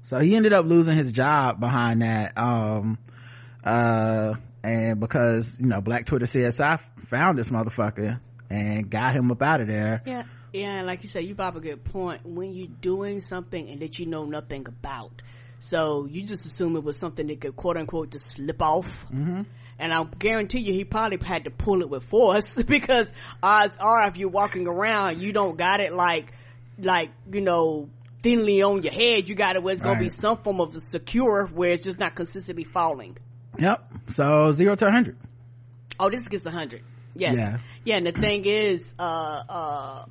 So he ended up losing his job behind that. Um, uh, and because you know black twitter csi found this motherfucker and got him up out of there Yeah, yeah, and like you said, you brought a good point. When you're doing something and that you know nothing about, so you just assume it was something that could quote unquote just slip off. Mm-hmm. And I guarantee you, he probably had to pull it with force because odds are, if you're walking around, you don't got it like, like you know, thinly on your head. You got it where it's gonna be some form of secure where it's just not consistently falling. yep so zero to 100 Oh, this gets a hundred. Yes. Yeah. Yeah. And the thing is, uh, uh,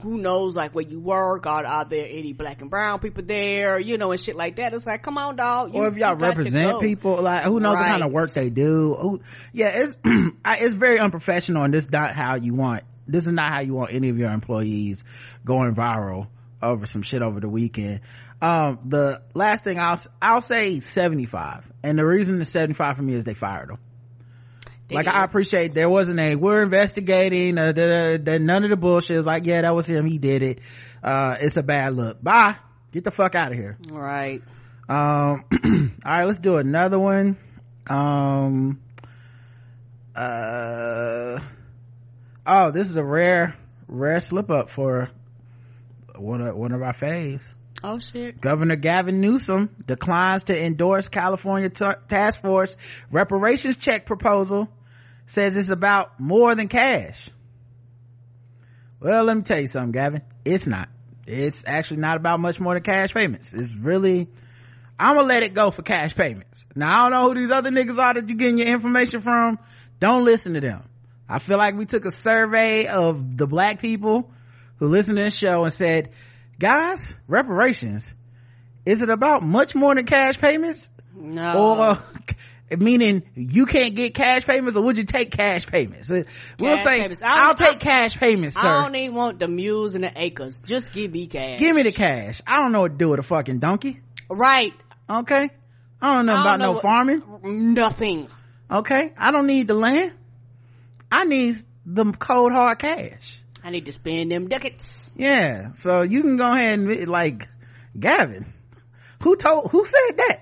who knows like where you work? Are, are there any black and brown people there? You know, and shit like that. It's like, come on, dog. You, or if y'all to represent people like who knows what kind of work they do who, yeah it's I- it's very unprofessional and this is not how you want this is not how you want any of your employees going viral over some shit over the weekend. Um the last thing i'll i'll say 75 and the reason the 75 for me is they fired him. They like did. I appreciate there wasn't a we're investigating uh, the, the, none of the bullshit. It was like yeah that was him. He did it. Uh it's a bad look. Bye. Get the fuck out of here Right. um all right let's do another one. Um uh oh this is a rare rare slip up for one of one of our faves Oh shit. Governor Gavin Newsom declines to endorse California t- task force reparations check proposal. Says it's about more than cash. Well, let me tell you something, Gavin. It's not. It's actually not about much more than cash payments. It's really, I'm gonna let it go for cash payments. Now, I don't know who these other niggas are that you getting your information from. Don't listen to them. I feel like we took a survey of the black people who listened to this show and said, guys, reparations, is it about much more than cash payments? No. Or, meaning you can't get cash payments or would you take cash payments? Uh, We'll say, payments. I I'll take cash payments, I sir. don't even want the mules and the acres. Just give me cash. Give me the cash. I don't know what to do with a fucking donkey. Right. Okay. I don't know I about don't know no what- farming. Nothing. Okay. I don't need the land. I need the cold hard cash. I need to spend them ducats. Yeah. So you can go ahead and like, Gavin, who told, who said that?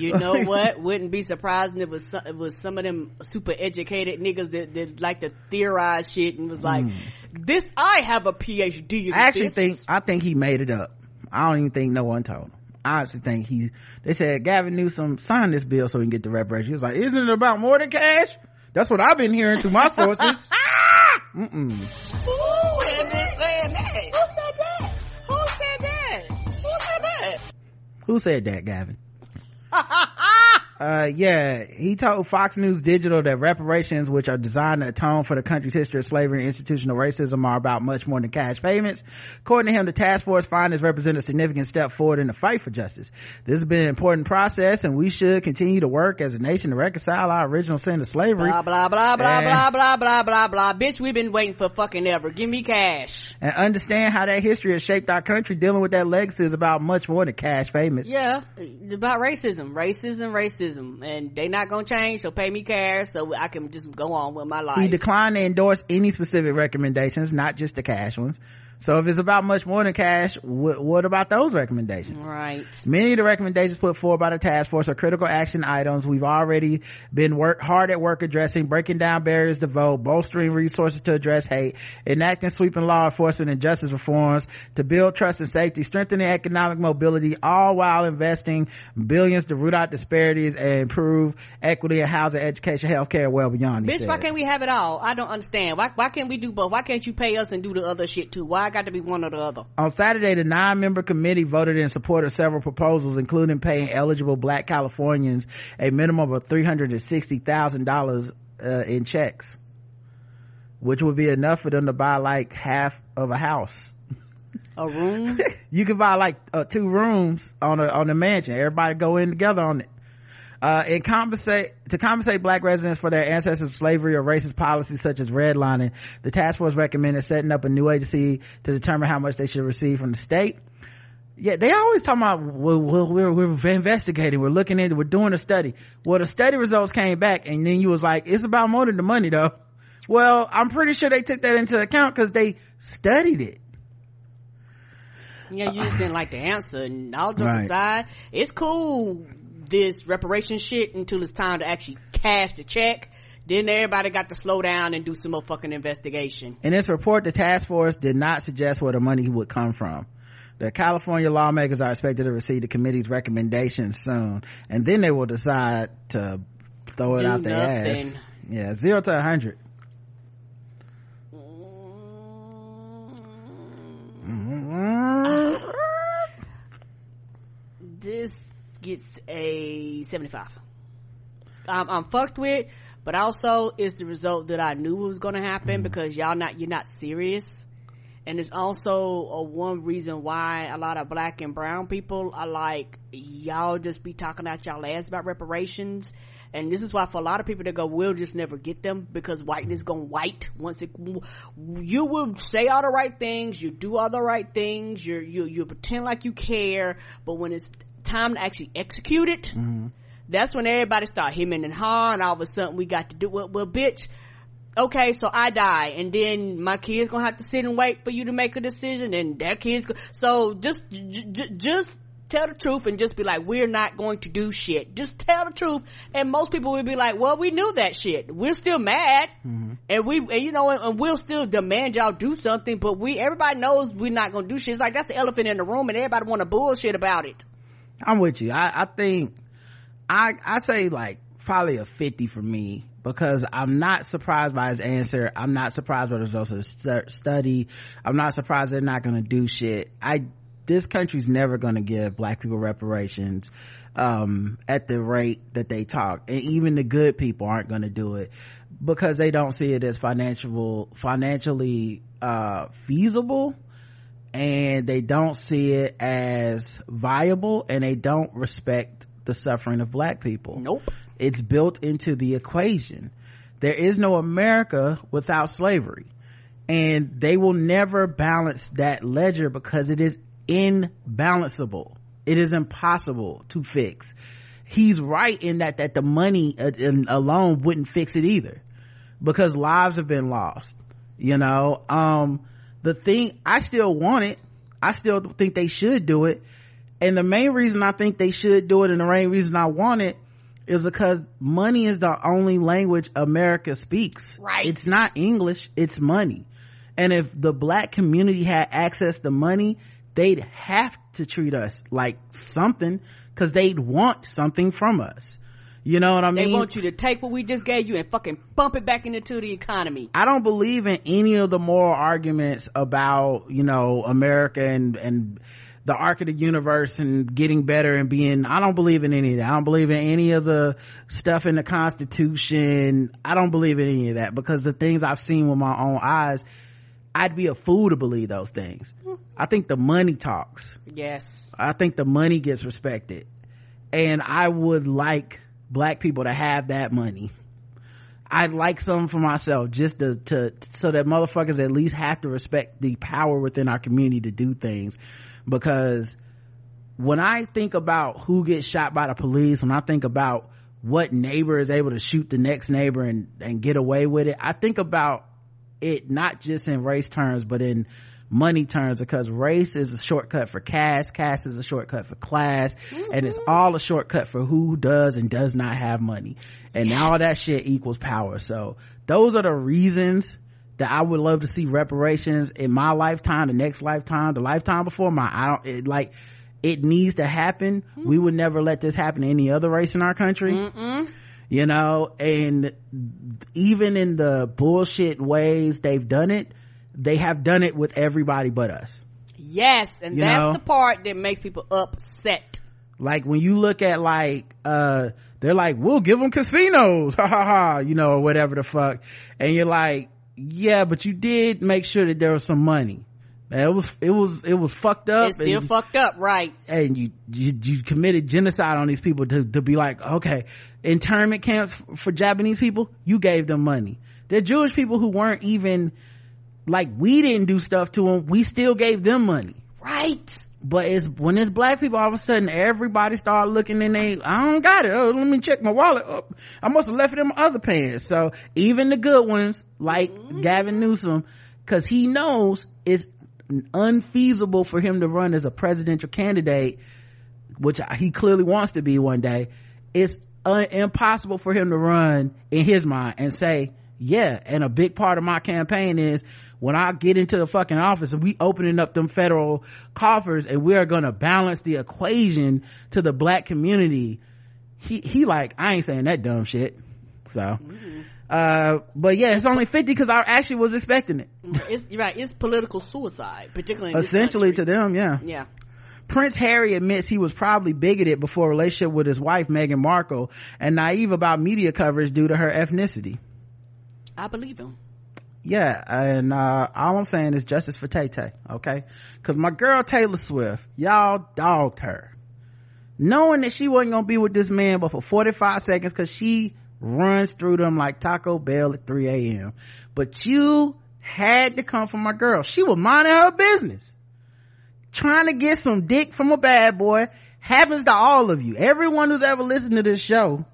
You know what? Wouldn't be surprising if it was some, it was some of them super educated niggas that, that like to theorize shit and was like, hmm. "This I have a PhD." I actually this. think I think he made it up. I don't even think no one told him. I actually think he. They said Gavin Newsom signed this bill so he can get the reparations. He was like, "Isn't it about more than cash?" That's what I've been hearing through my sources. Mm-mm. Who had been saying that? Who said that? Who said that? Who said that? Who said that, Gavin? uh, yeah, he told Fox News Digital that reparations, which are designed to atone for the country's history of slavery and institutional racism, are about much more than cash payments. According to him, the task force findings represent a significant step forward in the fight for justice. This has been an important process, and we should continue to work as a nation to reconcile our original sin of slavery Blah blah blah blah And- blah blah blah blah blah. Bitch, we've been waiting for fucking ever. Give me cash. and understand how that history has shaped our country. Dealing with that legacy is about much more than cash payments. Yeah, it's about racism, racism, racism, and they not gonna change. So pay me cash so I can just go on with my life. He declined to endorse any specific recommendations, not just the cash ones. So if it's about much more than cash, wh- what about those recommendations? right. Many of the recommendations put forward by the task force are critical action items we've already been work hard at work addressing, breaking down barriers to vote, bolstering resources to address hate, enacting sweeping law enforcement and justice reforms to build trust and safety, strengthening economic mobility, all while investing billions to root out disparities and improve equity in housing, education, healthcare, well beyond. Bitch, why can't we have it all? I don't understand. Why why can't we do both? Why can't you pay us and do the other shit too? Why I got to be one or the other? On Saturday, the nine-member committee voted in support of several proposals, including paying eligible black Californians a minimum of $360,000 uh, in checks, which would be enough for them to buy like half of a house. A room? You could buy like uh, two rooms on a, on a mansion. Everybody go in together on it. Uh, and compensate, to compensate black residents for their ancestors of slavery or racist policies such as redlining, the task force recommended setting up a new agency to determine how much they should receive from the state. Yeah, they always talk about, well, well, we're, we're investigating, we're looking into, we're doing a study. Well, the study results came back and then you was like, it's about more than the money though. Well, I'm pretty sure they took that into account because they studied it. Yeah, you just didn't like the answer. And all jokes Right. aside, it's cool this reparation shit until it's time to actually cash the check. Then everybody got to slow down and do some more fucking investigation. In this report, the task force did not suggest where the money would come from. The California lawmakers are expected to receive the committee's recommendations soon, and then they will decide to throw it Do out their nothing. ass. Yeah, zero to a hundred. This gets a 75. I'm, I'm fucked with, but also it's the result that I knew was gonna happen mm-hmm. because y'all not, you're not serious. And it's also a one reason why a lot of black and brown people are like, y'all just be talking out y'all ass about reparations. And this is why for a lot of people that go, we'll just never get them because whiteness gonna white once it, you will say all the right things, you do all the right things, you you, you pretend like you care, but when it's time to actually execute it, mm-hmm. that's when everybody start hemming and hawing. and all of a sudden we got to do well, well bitch okay so i die. And then my kids gonna have to sit and wait for you to make a decision and their kids go- so just j- j- just tell the truth and just be like we're not going to do shit. Just tell the truth. And most people will be like well we knew that shit. We're still mad. Mm-hmm. And we and you know and, and we'll still demand y'all do something but we everybody knows we're not gonna do shit. It's like that's the elephant in the room and everybody want to bullshit about it I'm with you. I, I think I I say like probably a 50 for me because I'm not surprised by his answer. I'm not surprised by the results of the stu- study. I'm not surprised they're not going to do shit. I this country's never going to give black people reparations um at the rate that they talk and even the good people aren't going to do it because they don't see it as financial financially uh feasible and they don't see it as viable and they don't respect the suffering of black people. Nope. It's built into the equation. There is no America without slavery. And they will never balance that ledger because it is imbalanceable. It is impossible to fix. He's right in that, that the money uh, alone wouldn't fix it either because lives have been lost you know um the thing i still want it. I still think they should do it. And the main reason i think they should do it and the main reason i want it is because money is the only language america speaks. Right. it's not english it's money. And if the black community had access to money they'd have to treat us like something because they'd want something from us you know what i mean they want you to take what we just gave you and fucking bump it back into the economy I don't believe in any of the moral arguments about, you know, America and, and the arc of the universe and getting better and being, I don't believe in any of that. I don't believe in any of the stuff in the constitution. I don't believe in any of that because the things I've seen with my own eyes, I'd be a fool to believe those things. I think the money talks. yes I think the money gets respected. And I would like black people to have that money. I'd like some for myself just to, to, so that motherfuckers at least have to respect the power within our community to do things. Because when I think about who gets shot by the police, when I think about what neighbor is able to shoot the next neighbor and, and get away with it, I think about it not just in race terms, but in money terms because race is a shortcut for caste, caste is a shortcut for class, and it's mm-hmm. all a shortcut for who does and does not have money. And now all that shit equals power. So those are the reasons that I would love to see reparations in my lifetime, the next lifetime, the lifetime before my, I don't, it, like, it needs to happen. We would mm-hmm. never let this happen to any other race in our country you know and even in the bullshit ways they've done it they have done it with everybody but us. Yes and You that's know? the part that makes people upset. Like when you look at like uh they're like we'll give them casinos. Ha ha ha you know or whatever the fuck. And you're like yeah but you did make sure that there was some money. It was it was it was fucked up it's still and- fucked up right. and you, you you committed genocide on these people to to be like okay internment camps for japanese people you gave them money. They're jewish people who weren't even like we didn't do stuff to them we still gave them money. Right. But it's when it's black people all of a sudden everybody start looking and they i don't got it. Oh let me check my wallet. Up i must have left it in my other pants. So even the good ones like gavin newsom because he knows it's unfeasible for him to run as a presidential candidate which he clearly wants to be one day, it's uh, impossible for him to run in his mind and say, yeah, and a big part of my campaign is when I get into the fucking office and we opening up them federal coffers and we are gonna balance the equation to the black community. He, he like, I ain't saying that dumb shit. So, mm-hmm. uh, but yeah, it's only 50 cause I actually was expecting it. It's, right. It's political suicide, particularly Essentially to them, yeah. Yeah. Prince Harry admits he was probably bigoted before a relationship with his wife Meghan Markle and naive about media coverage due to her ethnicity. I believe him. Yeah, and uh, all I'm saying is justice for Tay Tay, okay? Cause my girl Taylor Swift, y'all dogged her. Knowing that she wasn't gonna be with this man but for 45 seconds cause she runs through them like Taco Bell at 3 a.m. But you had to come for my girl. She was minding her business trying to get some dick from a bad boy happens to all of you. Everyone who's ever listened to this show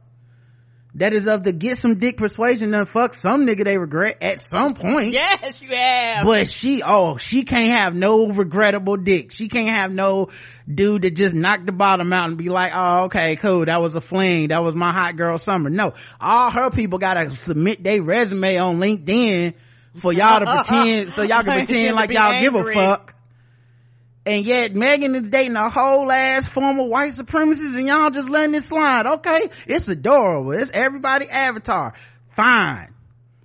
that is of the get some dick persuasion done fuck some nigga they regret at some point. Yes, you have. But she, oh, she can't have no regrettable dick. She can't have no dude that just knocked the bottom out and be like, oh, okay, cool. That was a fling. That was my hot girl summer. No, all her people gotta submit their resume on LinkedIn for y'all to pretend, so y'all can pretend like y'all angry. give a fuck and yet Meghan is dating a whole ass former white supremacist and y'all just letting it slide. Okay. It's adorable. It's everybody avatar. Fine.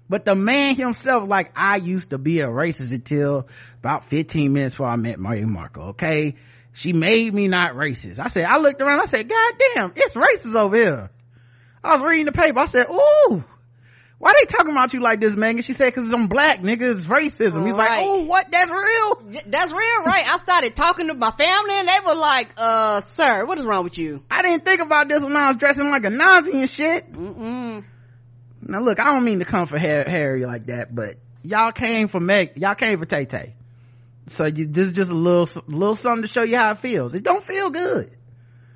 But the man himself, like, I used to be a racist until about 15 minutes before I met Mary Markle. Okay. She made me not racist. I said, I looked around, I said, God damn, it's racist over here. I was reading the paper. I said, ooh, why they talking about you like this, Meghan? She said, cause I'm black, nigga, it's racism. He's like, oh, what? That's real? That's real, right? I started talking to my family and they were like, uh, sir, what is wrong with you? I didn't think about this when I was dressing like a Nazi and shit. Mm-mm. Now look, I don't mean to come for Harry like that, but y'all came for Meg, y'all came for Tay Tay. So you, this is just a little, little something to show you how it feels. It don't feel good.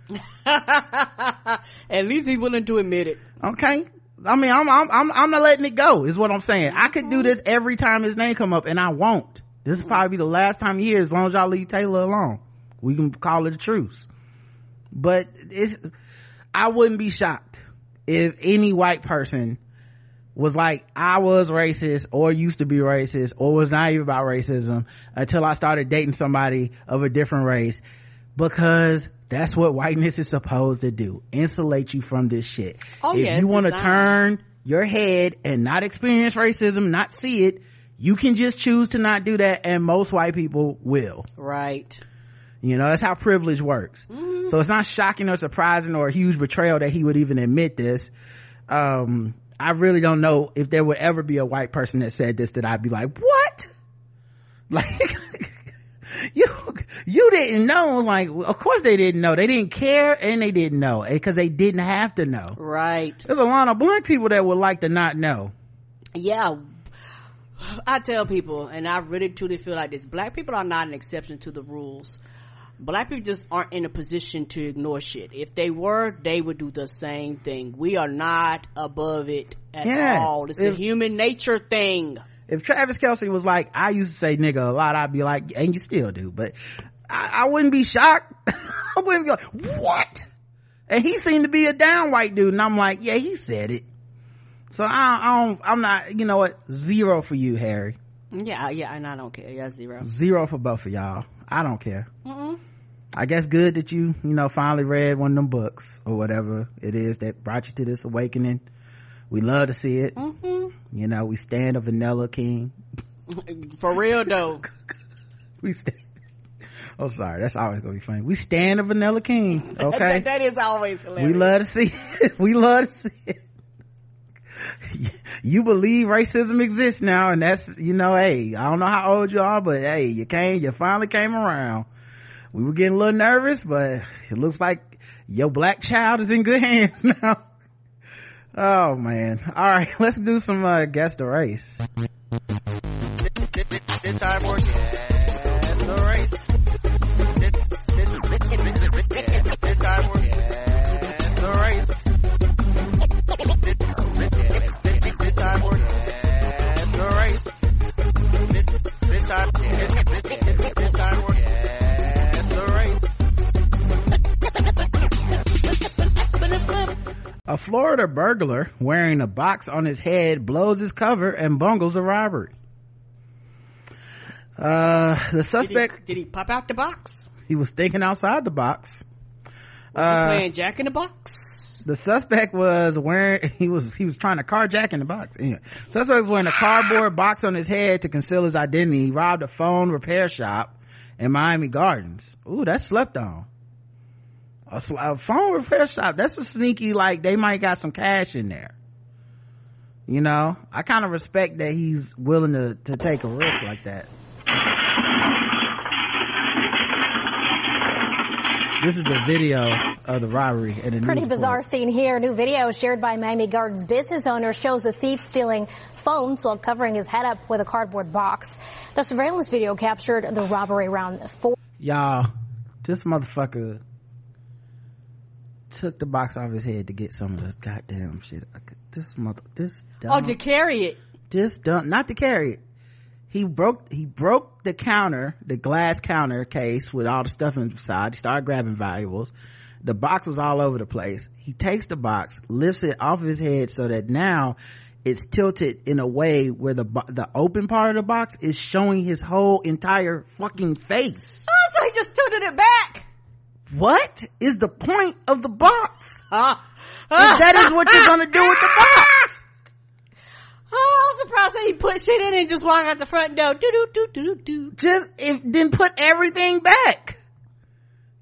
At least he's willing to admit it. Okay. I mean, I'm, I'm, I'm, I'm not letting it go is what I'm saying. I could do this mm-hmm. every time his name come up and I won't. This is mm-hmm. probably be the last time you hear as long as y'all leave Taylor alone. We can call it a truce. But it's, I wouldn't be shocked if any white person was like, I was racist or used to be racist or was naive about racism until I started dating somebody of a different race because that's what whiteness is supposed to do. Insulate you from this shit. Oh, if yeah, you want to turn your head and not experience racism, not see it, you can just choose to not do that and most white people will. Right. You know, that's how privilege works. Mm-hmm. So it's not shocking or surprising or a huge betrayal that he would even admit this. Um, I really don't know if there would ever be a white person that said this that I'd be like, what? Like, you you didn't know like of course they didn't know. They didn't care and they didn't know eh, because they didn't have to know. Right. There's a lot of black people that would like to not know. Yeah. I tell people and i really truly feel like this black people are not an exception to the rules. Black people just aren't in a position to ignore shit. If they were they would do the same thing. We are not above it at yeah. all. It's if, a human nature thing if Travis Kelce was like, I used to say nigga a lot, I'd be like, and you still do, but I, I wouldn't be shocked. I wouldn't be like, what? And he seemed to be a down white dude, and I'm like, yeah, he said it. So I, I don't, I'm not, you know what? Zero for you, Harry. Yeah, yeah, and I don't care. Yeah, zero. Zero for both of y'all. I don't care. Mm-mm. I guess good that you, you know, finally read one of them books or whatever it is that brought you to this awakening we love to see it. Mm-hmm. you know we stand a vanilla king. For real though. We stand oh sorry that's always gonna be funny. We stand a vanilla king okay? that, that is always hilarious. we love to see it. We love to see it. You believe racism exists now and that's you know hey i don't know how old you are but hey you came you finally came around. We were getting a little nervous but it looks like your black child is in good hands now Oh man. All right, let's do some uh, guess the race. This time Florida burglar wearing a box on his head blows his cover and bungles a robbery. Uh, the Did he, suspect, did he pop out the box? he was thinking outside the box. Was he Uh, playing Jack in the Box? the suspect was wearing he was he was trying to carjack in the box anyway suspect was wearing a cardboard box on his head to conceal his identity he robbed a phone repair shop in miami gardens Ooh, that's slept on a, a phone repair shop that's a sneaky like they might got some cash in there you know i kind of respect that he's willing to to take a risk like that this is the video of the robbery and the Pretty bizarre report. scene here. New video shared by Miami Gardens business owner shows a thief stealing phones while covering his head up with a cardboard box. The surveillance video captured the robbery around 4 y'all this motherfucker took the box off his head to get some of the goddamn shit. This mother this dumb, Oh, to carry it. this dumb not to carry it. He broke he broke the counter the glass counter case with all the stuff inside. He started grabbing valuables. The box was all over the place. He takes the box lifts it off his head so that now it's tilted in a way where the the open part of the box is showing his whole entire fucking face. Oh, so he just tilted it back. What is the point of the box Ah. if that is what you're gonna do with the box Oh, I'm surprised that he put shit in and just walk out the front door. Do do do do do. just if then put everything back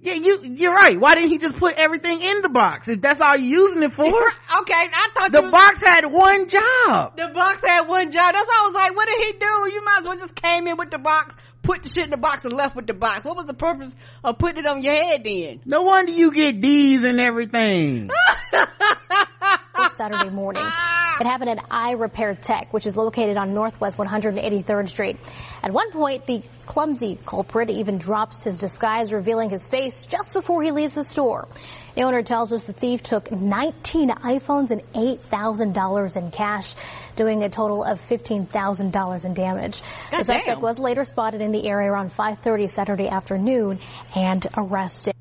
yeah you you're right why didn't he just put everything in the box if that's all you're using it for Okay, I thought the was- box had one job The box had one job. That's why I was like, what did he do? You might as well just came in with the box, put the shit in the box, and left with the box. What was the purpose of putting it on your head then? no wonder you get d's and everything Saturday morning. It happened at I Repair Tech, which is located on Northwest 183rd Street. At one point, the clumsy culprit even drops his disguise, revealing his face just before he leaves the store. The owner tells us the thief took 19 iPhones and $8,000 in cash, doing a total of $15,000 in damage. the suspect damn. was later spotted in the area around 5.30 Saturday afternoon and arrested.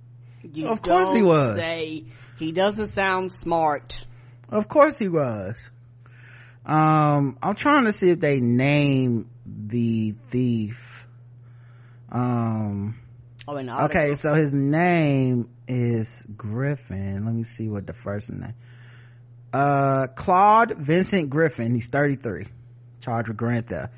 You Of course he don't was. Say he doesn't sound smart. Of course he was. Um i'm trying to see if they name the thief. Um Oh, the okay so his name is griffin. Let me see what the first name uh claude vincent griffin. He's 33 charged with grand theft.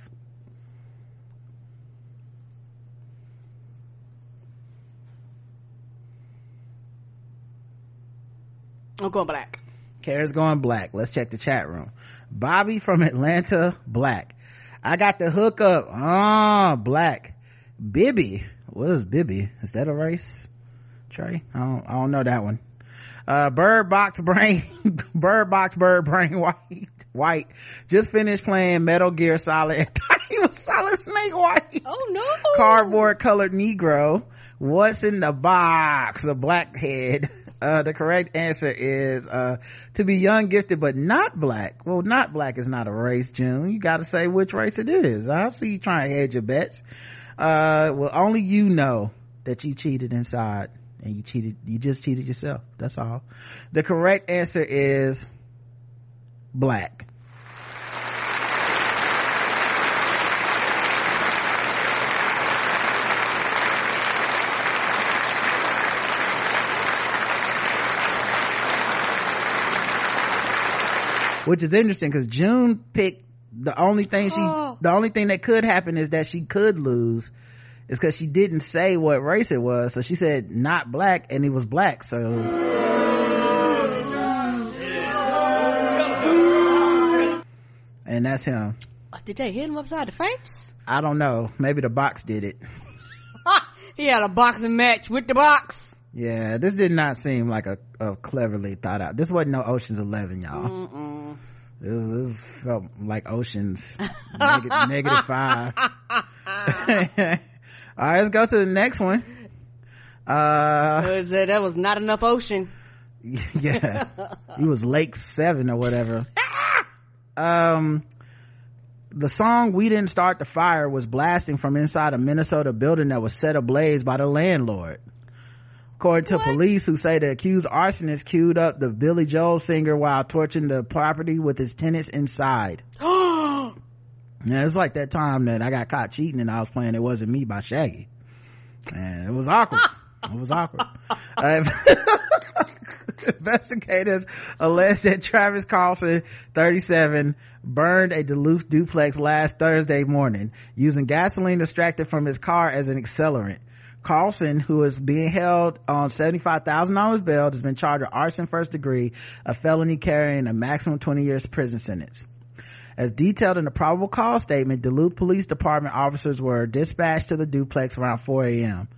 I'm going black. Kara's going black. Let's check the chat room. Bobby from Atlanta, black. I got the hookup. Ah, black. Bibby. What is Bibby? Is that a race? Trey? I don't, I don't know that one. Uh, bird box brain, bird box bird brain white, white. Just finished playing Metal Gear Solid. he was Solid Snake White. Oh no. Cardboard colored Negro. What's in the box? A blackhead. Uh, the correct answer is, uh, to be young, gifted, but not black. Well, not black is not a race, June. You gotta say which race it is. I see you trying to hedge your bets. Uh, well, only you know that you cheated inside and you cheated, you just cheated yourself. That's all. The correct answer is black. Which is interesting because June picked the only thing she, Oh. the only thing that could happen is that she could lose is because she didn't say what race it was. So she said not black and it was black. So and that's him. Uh, did they hit him upside the face? I don't know. Maybe the box did it. he had a boxing match with the box. Yeah, this did not seem like a, a cleverly thought out. This wasn't no Ocean's Eleven, y'all. Mm-mm. This, this felt like Ocean's negative five. All right, let's go to the next one. Uh, was, uh, that was not enough ocean. yeah, it was Lake Seven or whatever. um, the song "We Didn't Start the Fire" was blasting from inside a Minnesota building that was set ablaze by the landlord. According to police who say the accused arsonist queued up the Billy Joel singer while torching the property with his tenants inside. Yeah, it's like that time that I got caught cheating and I was playing It Wasn't Me by Shaggy. And it was awkward. it was awkward. Uh, investigators allege that Travis Carlson, 37, burned a Duluth duplex last Thursday morning using gasoline extracted from his car as an accelerant. Carlson, who is being held on $75,000 bail, has been charged with arson first degree, a felony carrying a maximum 20 years prison sentence. As detailed in the probable cause statement, Duluth Police Department officers were dispatched to the duplex around 4 a.m.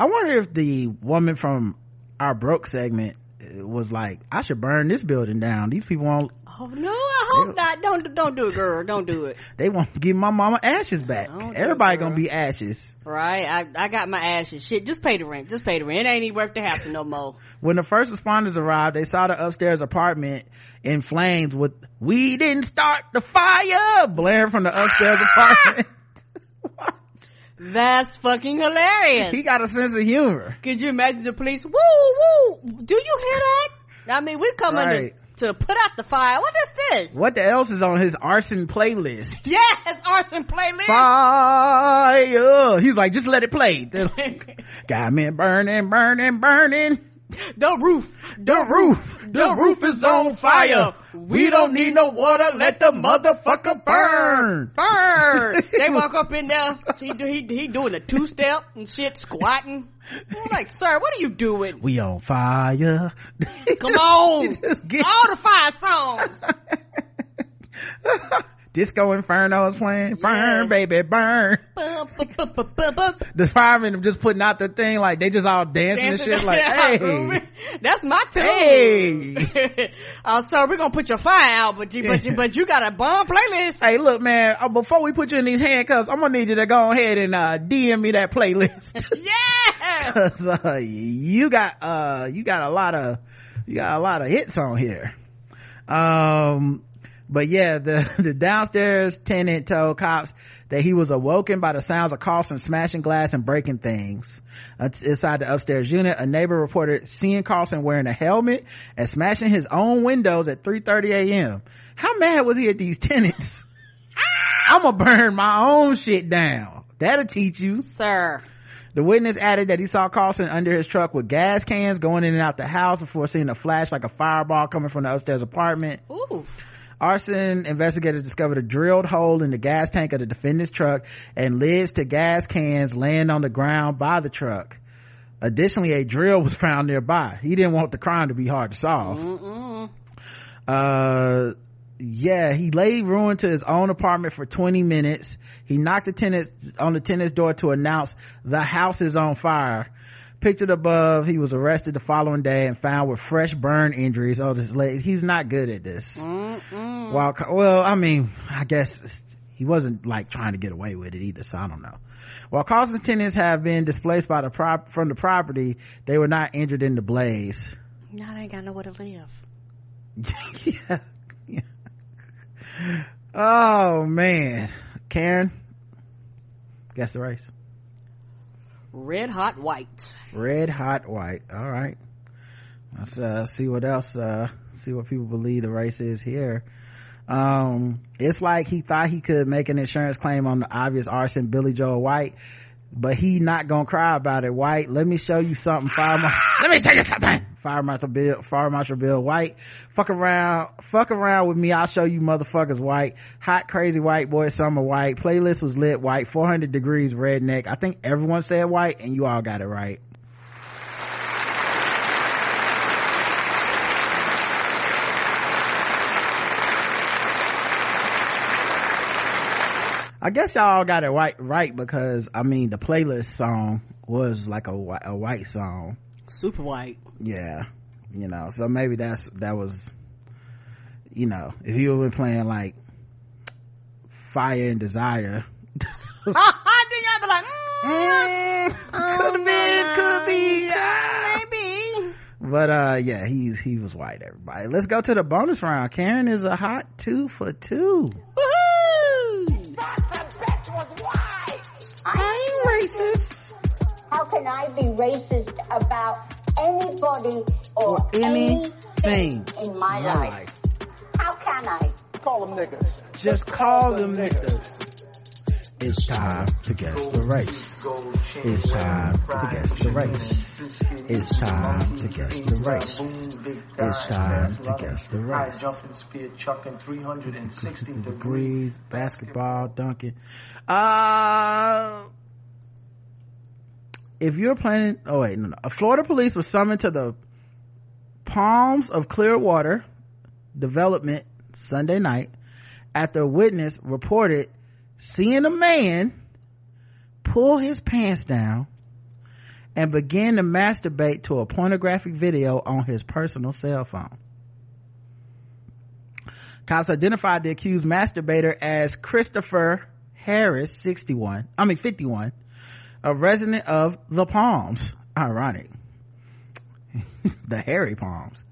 I wonder if the woman from our broke segment was like, I should burn this building down. These people won't, Oh no, I hope not. Don't don't do it, girl. Don't do it. they won't give my mama ashes back. Oh, don't Everybody gonna be ashes. Right? I I got my ashes. Shit, just pay the rent. Just pay the rent. It ain't even worth the hassle no more. When the first responders arrived, they saw the upstairs apartment in flames with, we didn't start the fire, blaring from the upstairs apartment. That's fucking hilarious. he got a sense of humor. Could you imagine the police? Woo woo! Do you hear that? I mean, we're coming Right. to, to put out the fire. What is this? What the else is on his arson playlist? Yes, arson playlist. Fire! He's like, just let it play. Got me burning, burning, burning. The roof, The roof, the roof is on fire. We don't need no water. Let the motherfucker burn. burn. they walk up in there. He do, he he doing a two step and shit, squatting. I'm like, sir, what are you doing? We on fire. Come on, all the fire songs. Disco Inferno is playing. Burn, Yeah. baby, burn. The firemen just putting out their thing like they just all dancing, Dancing and shit like, hey, that's my tune. hey. uh, so we're gonna put your fire out, but you, but you, but you got a bomb playlist. Hey, look, man. Uh, before we put you in these handcuffs, I'm gonna need you to go ahead and uh, DM me that playlist. Yeah. 'Cause, uh, you got uh, you got a lot of you got a lot of hits on here. Um, but yeah, the the downstairs tenant told cops that he was awoken by the sounds of Carlson smashing glass and breaking things. Uh, Inside the upstairs unit, a neighbor reported seeing Carlson wearing a helmet and smashing his own windows at 3:30 a.m. How mad was he at these tenants? I'm gonna burn my own shit down. That'll teach you. Sir. The witness added that he saw Carlson under his truck with gas cans going in and out the house before seeing a flash like a fireball coming from the upstairs apartment. Ooh. Arson investigators discovered a drilled hole in the gas tank of the defendant's truck and lids to gas cans laying on the ground by the truck. Additionally, a drill was found nearby. He didn't want the crime to be hard to solve. Mm-mm. Uh, yeah, he laid ruin to his own apartment for 20 minutes. He knocked the tenant on the tenant's door to announce the house is on fire. Pictured above, he was arrested the following day and found with fresh burn injuries. Oh, this lady, he's not good at this. Mm-mm. While, well, I mean, I guess he wasn't like trying to get away with it either, so I don't know. While Carlson tenants have been displaced by the prop, from the property, they were not injured in the blaze. Now they got nowhere to live. yeah, yeah. Oh man, Karen, guess the race. Red hot white. Red hot white. All right. Let's uh, see what else. Uh, see what people believe the race is here. Um, it's like he thought he could make an insurance claim on the obvious arson Billy Joel White, but he not gonna cry about it. White, let me show you something. Fire Mar- let me show you something. Fire Marshal Bill, Fire Marshal Bill White. Fuck around, fuck around with me. I'll show you motherfuckers white. Hot crazy white boy summer white. Playlist was lit white. 400 degrees redneck. I think everyone said white and you all got it right. I guess y'all got it right, right because I mean the playlist song was like a, a white song. Super white. Yeah, you know, so maybe that's that was, you know, if you were playing like Fire and Desire, then y'all be like, mm, could have been, could be, ah. maybe. but uh, yeah, he's he was white. Everybody, let's go to the bonus round. Karen is a hot two for two. Woohoo! I ain't racist. Can I be racist about anybody or, Or anything anything in my my life? life. How can I? Call them niggas. Just call them niggas. It's time to guess the race. It's time to guess the race. It's time to guess the race. It's time to guess the race. jumping speed, chucking 360 degrees. Degrees, basketball, dunking. Uh, if you're planning, oh wait, no, no. A Florida police was summoned to the Palms of Clearwater development Sunday night after a witness reported seeing a man pull his pants down and begin to masturbate to a pornographic video on his personal cell phone. Cops identified the accused masturbator as Christopher Harris, 61, I mean 51, a resident of the Palms. Ironic. the hairy palms.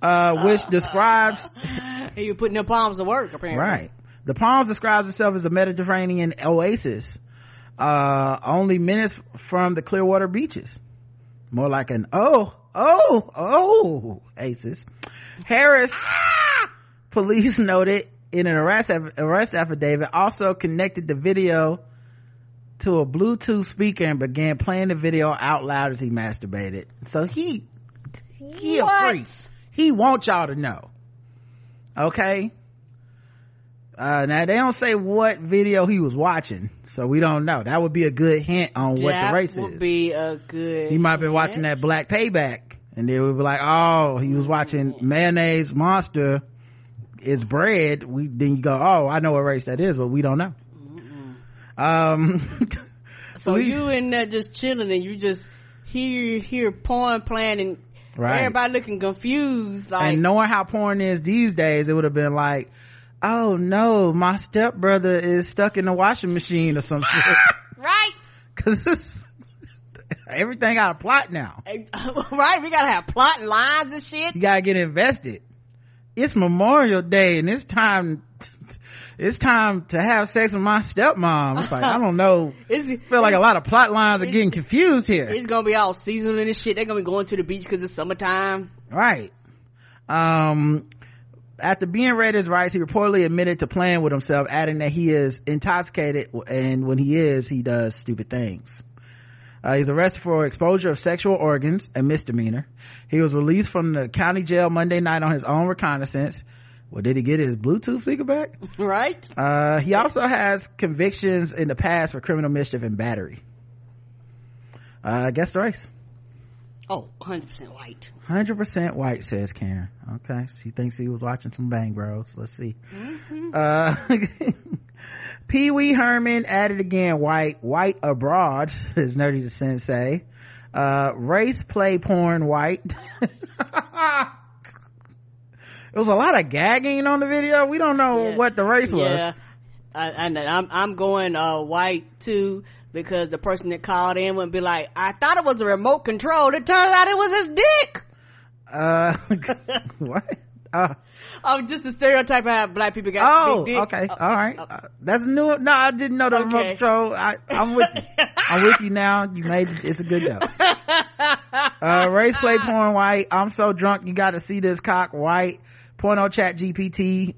Uh, which describes And you putting their palms to work, apparently. Right. The Palms describes itself as a Mediterranean oasis, uh, only minutes from the Clearwater beaches. More like an oh, oh, oh, oasis. Harris, police noted in an arrest, arrest affidavit, also connected the video to a Bluetooth speaker and began playing the video out loud as he masturbated. So he, he a What? freak. He wants y'all to know. Okay? Uh, now they don't say what video he was watching, so we don't know. That would be a good hint on what that the race is. That would is. be a good. he might have been watching that Black Payback, and they would be like, "Oh, he was watching mayonnaise monster It's bread." We then you go, "Oh, I know what race that is," but we don't know. Um, So you in there just chilling and you just hear hear porn playing and Right. everybody looking confused. Like and knowing how porn is these days, it would have been like, "Oh no, my stepbrother is stuck in the washing machine or some shit." right, Cause everything got a plot now. right. We gotta have plot lines and shit. You gotta get invested. It's Memorial Day and it's time, it's time to have sex with my stepmom. It's like, I don't know. It's, feel like a lot of plot lines are getting confused here. It's gonna be all seasonal and this shit. They're gonna be going to the beach because it's summertime. Right. Um, after being read his rights, he reportedly admitted to playing with himself, adding that he is intoxicated and when he is, he does stupid things. Uh, he's arrested for exposure of sexual organs, a misdemeanor. He was released from the county jail Monday night on his own reconnaissance. Well, did he get his Bluetooth speaker back? Right. Uh, he also has convictions in the past for criminal mischief and battery. Uh, guess the race. Oh, 100 percent white. Hundred percent white, says Karen. Okay, she thinks he was watching some Bang Bros. Let's see. Uh, Pee Wee Herman added again. White, white abroad, as Nerdy the Sensei. Uh, race play porn white. It was a lot of gagging on the video. We don't know Yeah. what the race was. Yeah, I, I, I'm, I'm going uh white too because the person that called in would be like, I thought it was a remote control. It turns out it was his dick. Uh, what? Uh, Oh, just the stereotype of how black people got oh, big dick. okay, all right. Uh, that's new. No, I didn't know the remote Okay. control. I, I'm with you. I'm with you now. You made it. It's a good job. Uh, race play porn white. I'm so drunk. You got to see this cock white. Porno chat GPT.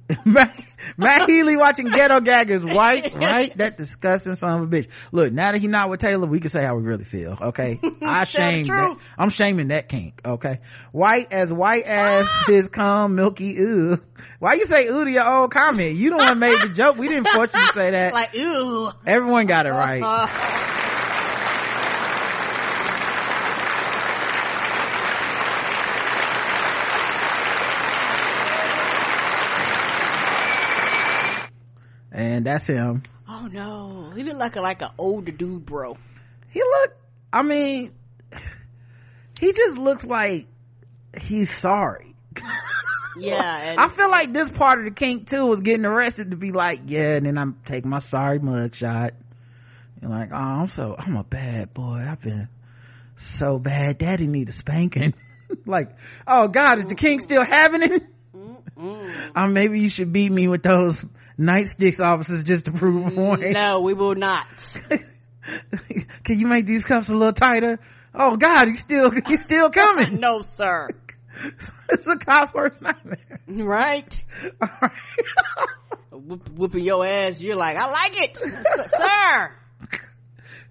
Matt, Healy watching ghetto gaggers white, right? That disgusting son of a bitch. Look, now that he's not with Taylor, we can say how we really feel. Okay. I shame that. I'm shaming that kink. Okay. White as white as his cum milky ooh. Why you say ooh to your old comment? You don't the one made the joke. We didn't force you to say that. like, ew. Everyone got it right. And that's him. oh no, he looked like a like an older dude, bro. He look, I mean, he just looks like he's sorry. Yeah, and I feel like this part of the kink too was getting arrested to be like, yeah, and then I'm taking my sorry mug shot. You're like, oh, I'm so, I'm a bad boy. I've been so bad. Daddy need a spanking. like, oh God, is the king still having it? Uh, maybe you should beat me with those nightsticks officers just to prove a point. no, we will not. can you make these cuffs a little tighter? Oh god he's still he's still coming. No sir. It's a cop's worst nightmare. Right, Whoop, whooping your ass. You're like i like it. Sir.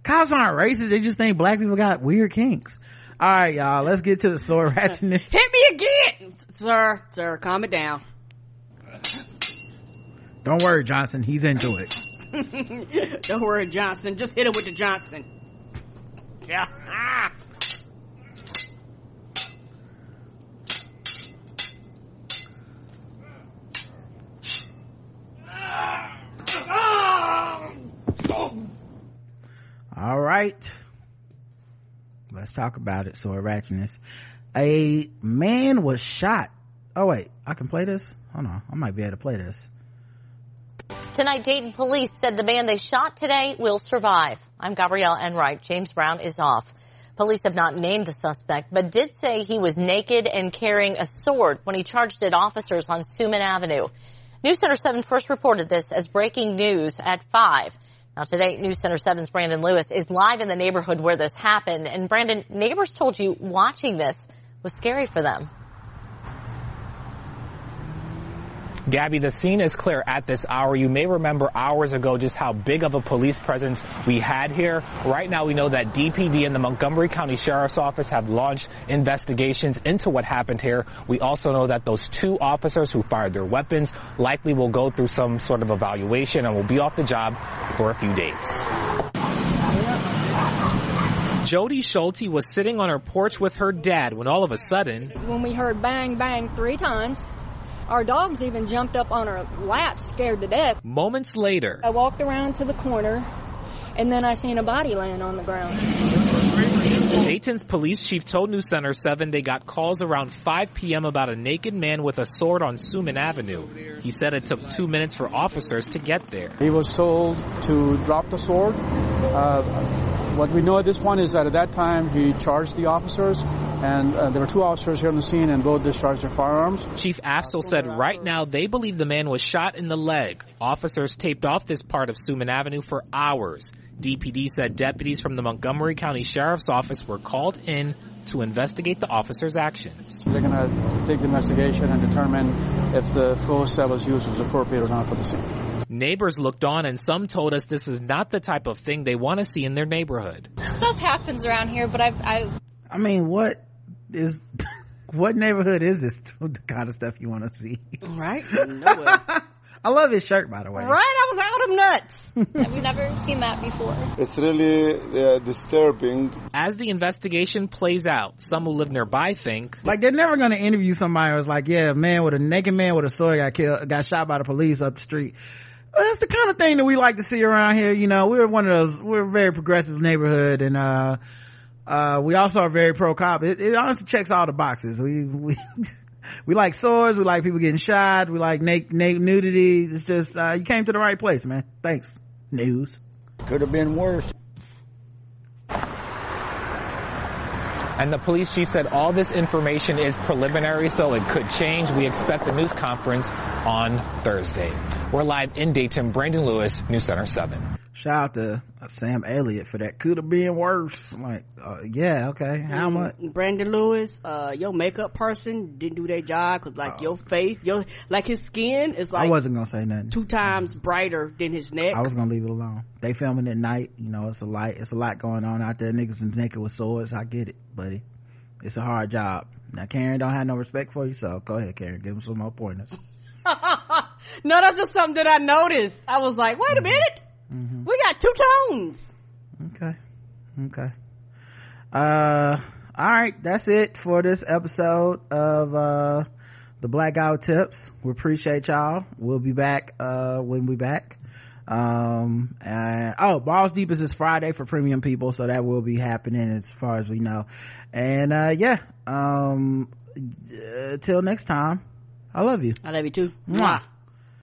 Cops aren't racist. They just think black people got weird kinks. All right y'all. Let's get to the sword ratchetness. Hit me again. Sir sir calm it down don't worry johnson. He's into it. Don't worry johnson. Just hit him with the johnson. Yeah. Ah. all right. Let's talk about it sword ratchetness a man was shot. Oh wait. I can play this? Hold on. I might be able to play this Tonight, Dayton police said the man they shot today will survive. I'm Gabrielle Enright. James Brown is off. Police have not named the suspect, but did say he was naked and carrying a sword when he charged at officers on Suman Avenue. News Center 7 first reported this as breaking news at 5. Now today, News Center 7's Brandon Lewis is live in the neighborhood where this happened. And Brandon, neighbors told you watching this was scary for them. Gabby, the scene is clear at this hour. You may remember hours ago just how big of a police presence we had here. Right now, we know that DPD and the Montgomery County Sheriff's Office have launched investigations into what happened here. We also know that those two officers who fired their weapons likely will go through some sort of evaluation and will be off the job for a few days. Jody Schulte was sitting on her porch with her dad when all of a sudden, when we heard bang, bang three times, our dogs even jumped up on our lap, scared to death. moments later, I walked around to the corner, and then I seen a body laying on the ground. Dayton's police chief told News Center 7 they got calls around 5 p.m. about a naked man with a sword on Suman Avenue. He said it took two minutes for officers to get there. He was told to drop the sword. Uh, what we know at this point is that at that time he charged the officers, and uh, there were two officers here on the scene, and both discharged their firearms. Chief Afzal said right now they believe the man was shot in the leg. Officers taped off this part of Suman Avenue for hours. DPD said deputies from the Montgomery County Sheriff's Office were called in to investigate the officers' actions. They're going to take the investigation and determine if the force that was used was appropriate or not for the scene. Neighbors looked on and some told us this is not the type of thing they want to see in their neighborhood. Stuff happens around here, but I've, I, I mean, what is, what neighborhood is this? The kind of stuff you want to see. Right? Nowhere. I love his shirt, by the way. Right? I was out of nuts. I've never seen that before. It's really uh, disturbing. As the investigation plays out, some who live nearby think like they're never going to interview somebody who's like, yeah, a man with a naked man with a sword got killed, got shot by the police up the street. Well, that's the kind of thing that we like to see around here. You know, we're one of those, we're a very progressive neighborhood and, uh, uh, we also are very pro cop. It, it honestly checks all the boxes. We, we, we like swords. We like people getting shot. We like naked, naked nudity. It's just, uh, you came to the right place, man. Thanks. News. Could have been worse. And the police chief said all this information is preliminary, so it could change. We expect the news conference on Thursday. We're live in Dayton. Brandon Lewis, News Center 7. Shout out to uh, Sam Elliott for that. Could have been worse. I'm like, uh, yeah, okay. How Mm, much? Brandon Lewis, uh, your makeup person didn't do their job because like your face, your, like his skin is like I wasn't gonna say nothing. two times brighter than his neck. I was gonna leave it alone. They filming at night. You know, it's a light. It's a lot going on out there. Niggas is naked with swords. I get it, buddy. It's a hard job. Now, Karen don't have no respect for you, so go ahead, Karen. Give him some more pointers. no, that's just something that I noticed. I was like, wait a minute. We got two tones. Okay. Okay. Uh, all right. That's it for this episode of, uh, the Black Guy Who Tips. We appreciate y'all. We'll be back, uh, when we back. Um, and, oh, Balls Deep is this Friday for premium people. So that will be happening as far as we know. And, uh, yeah. Um, uh, till next time. I love you. I love you too. Mwah.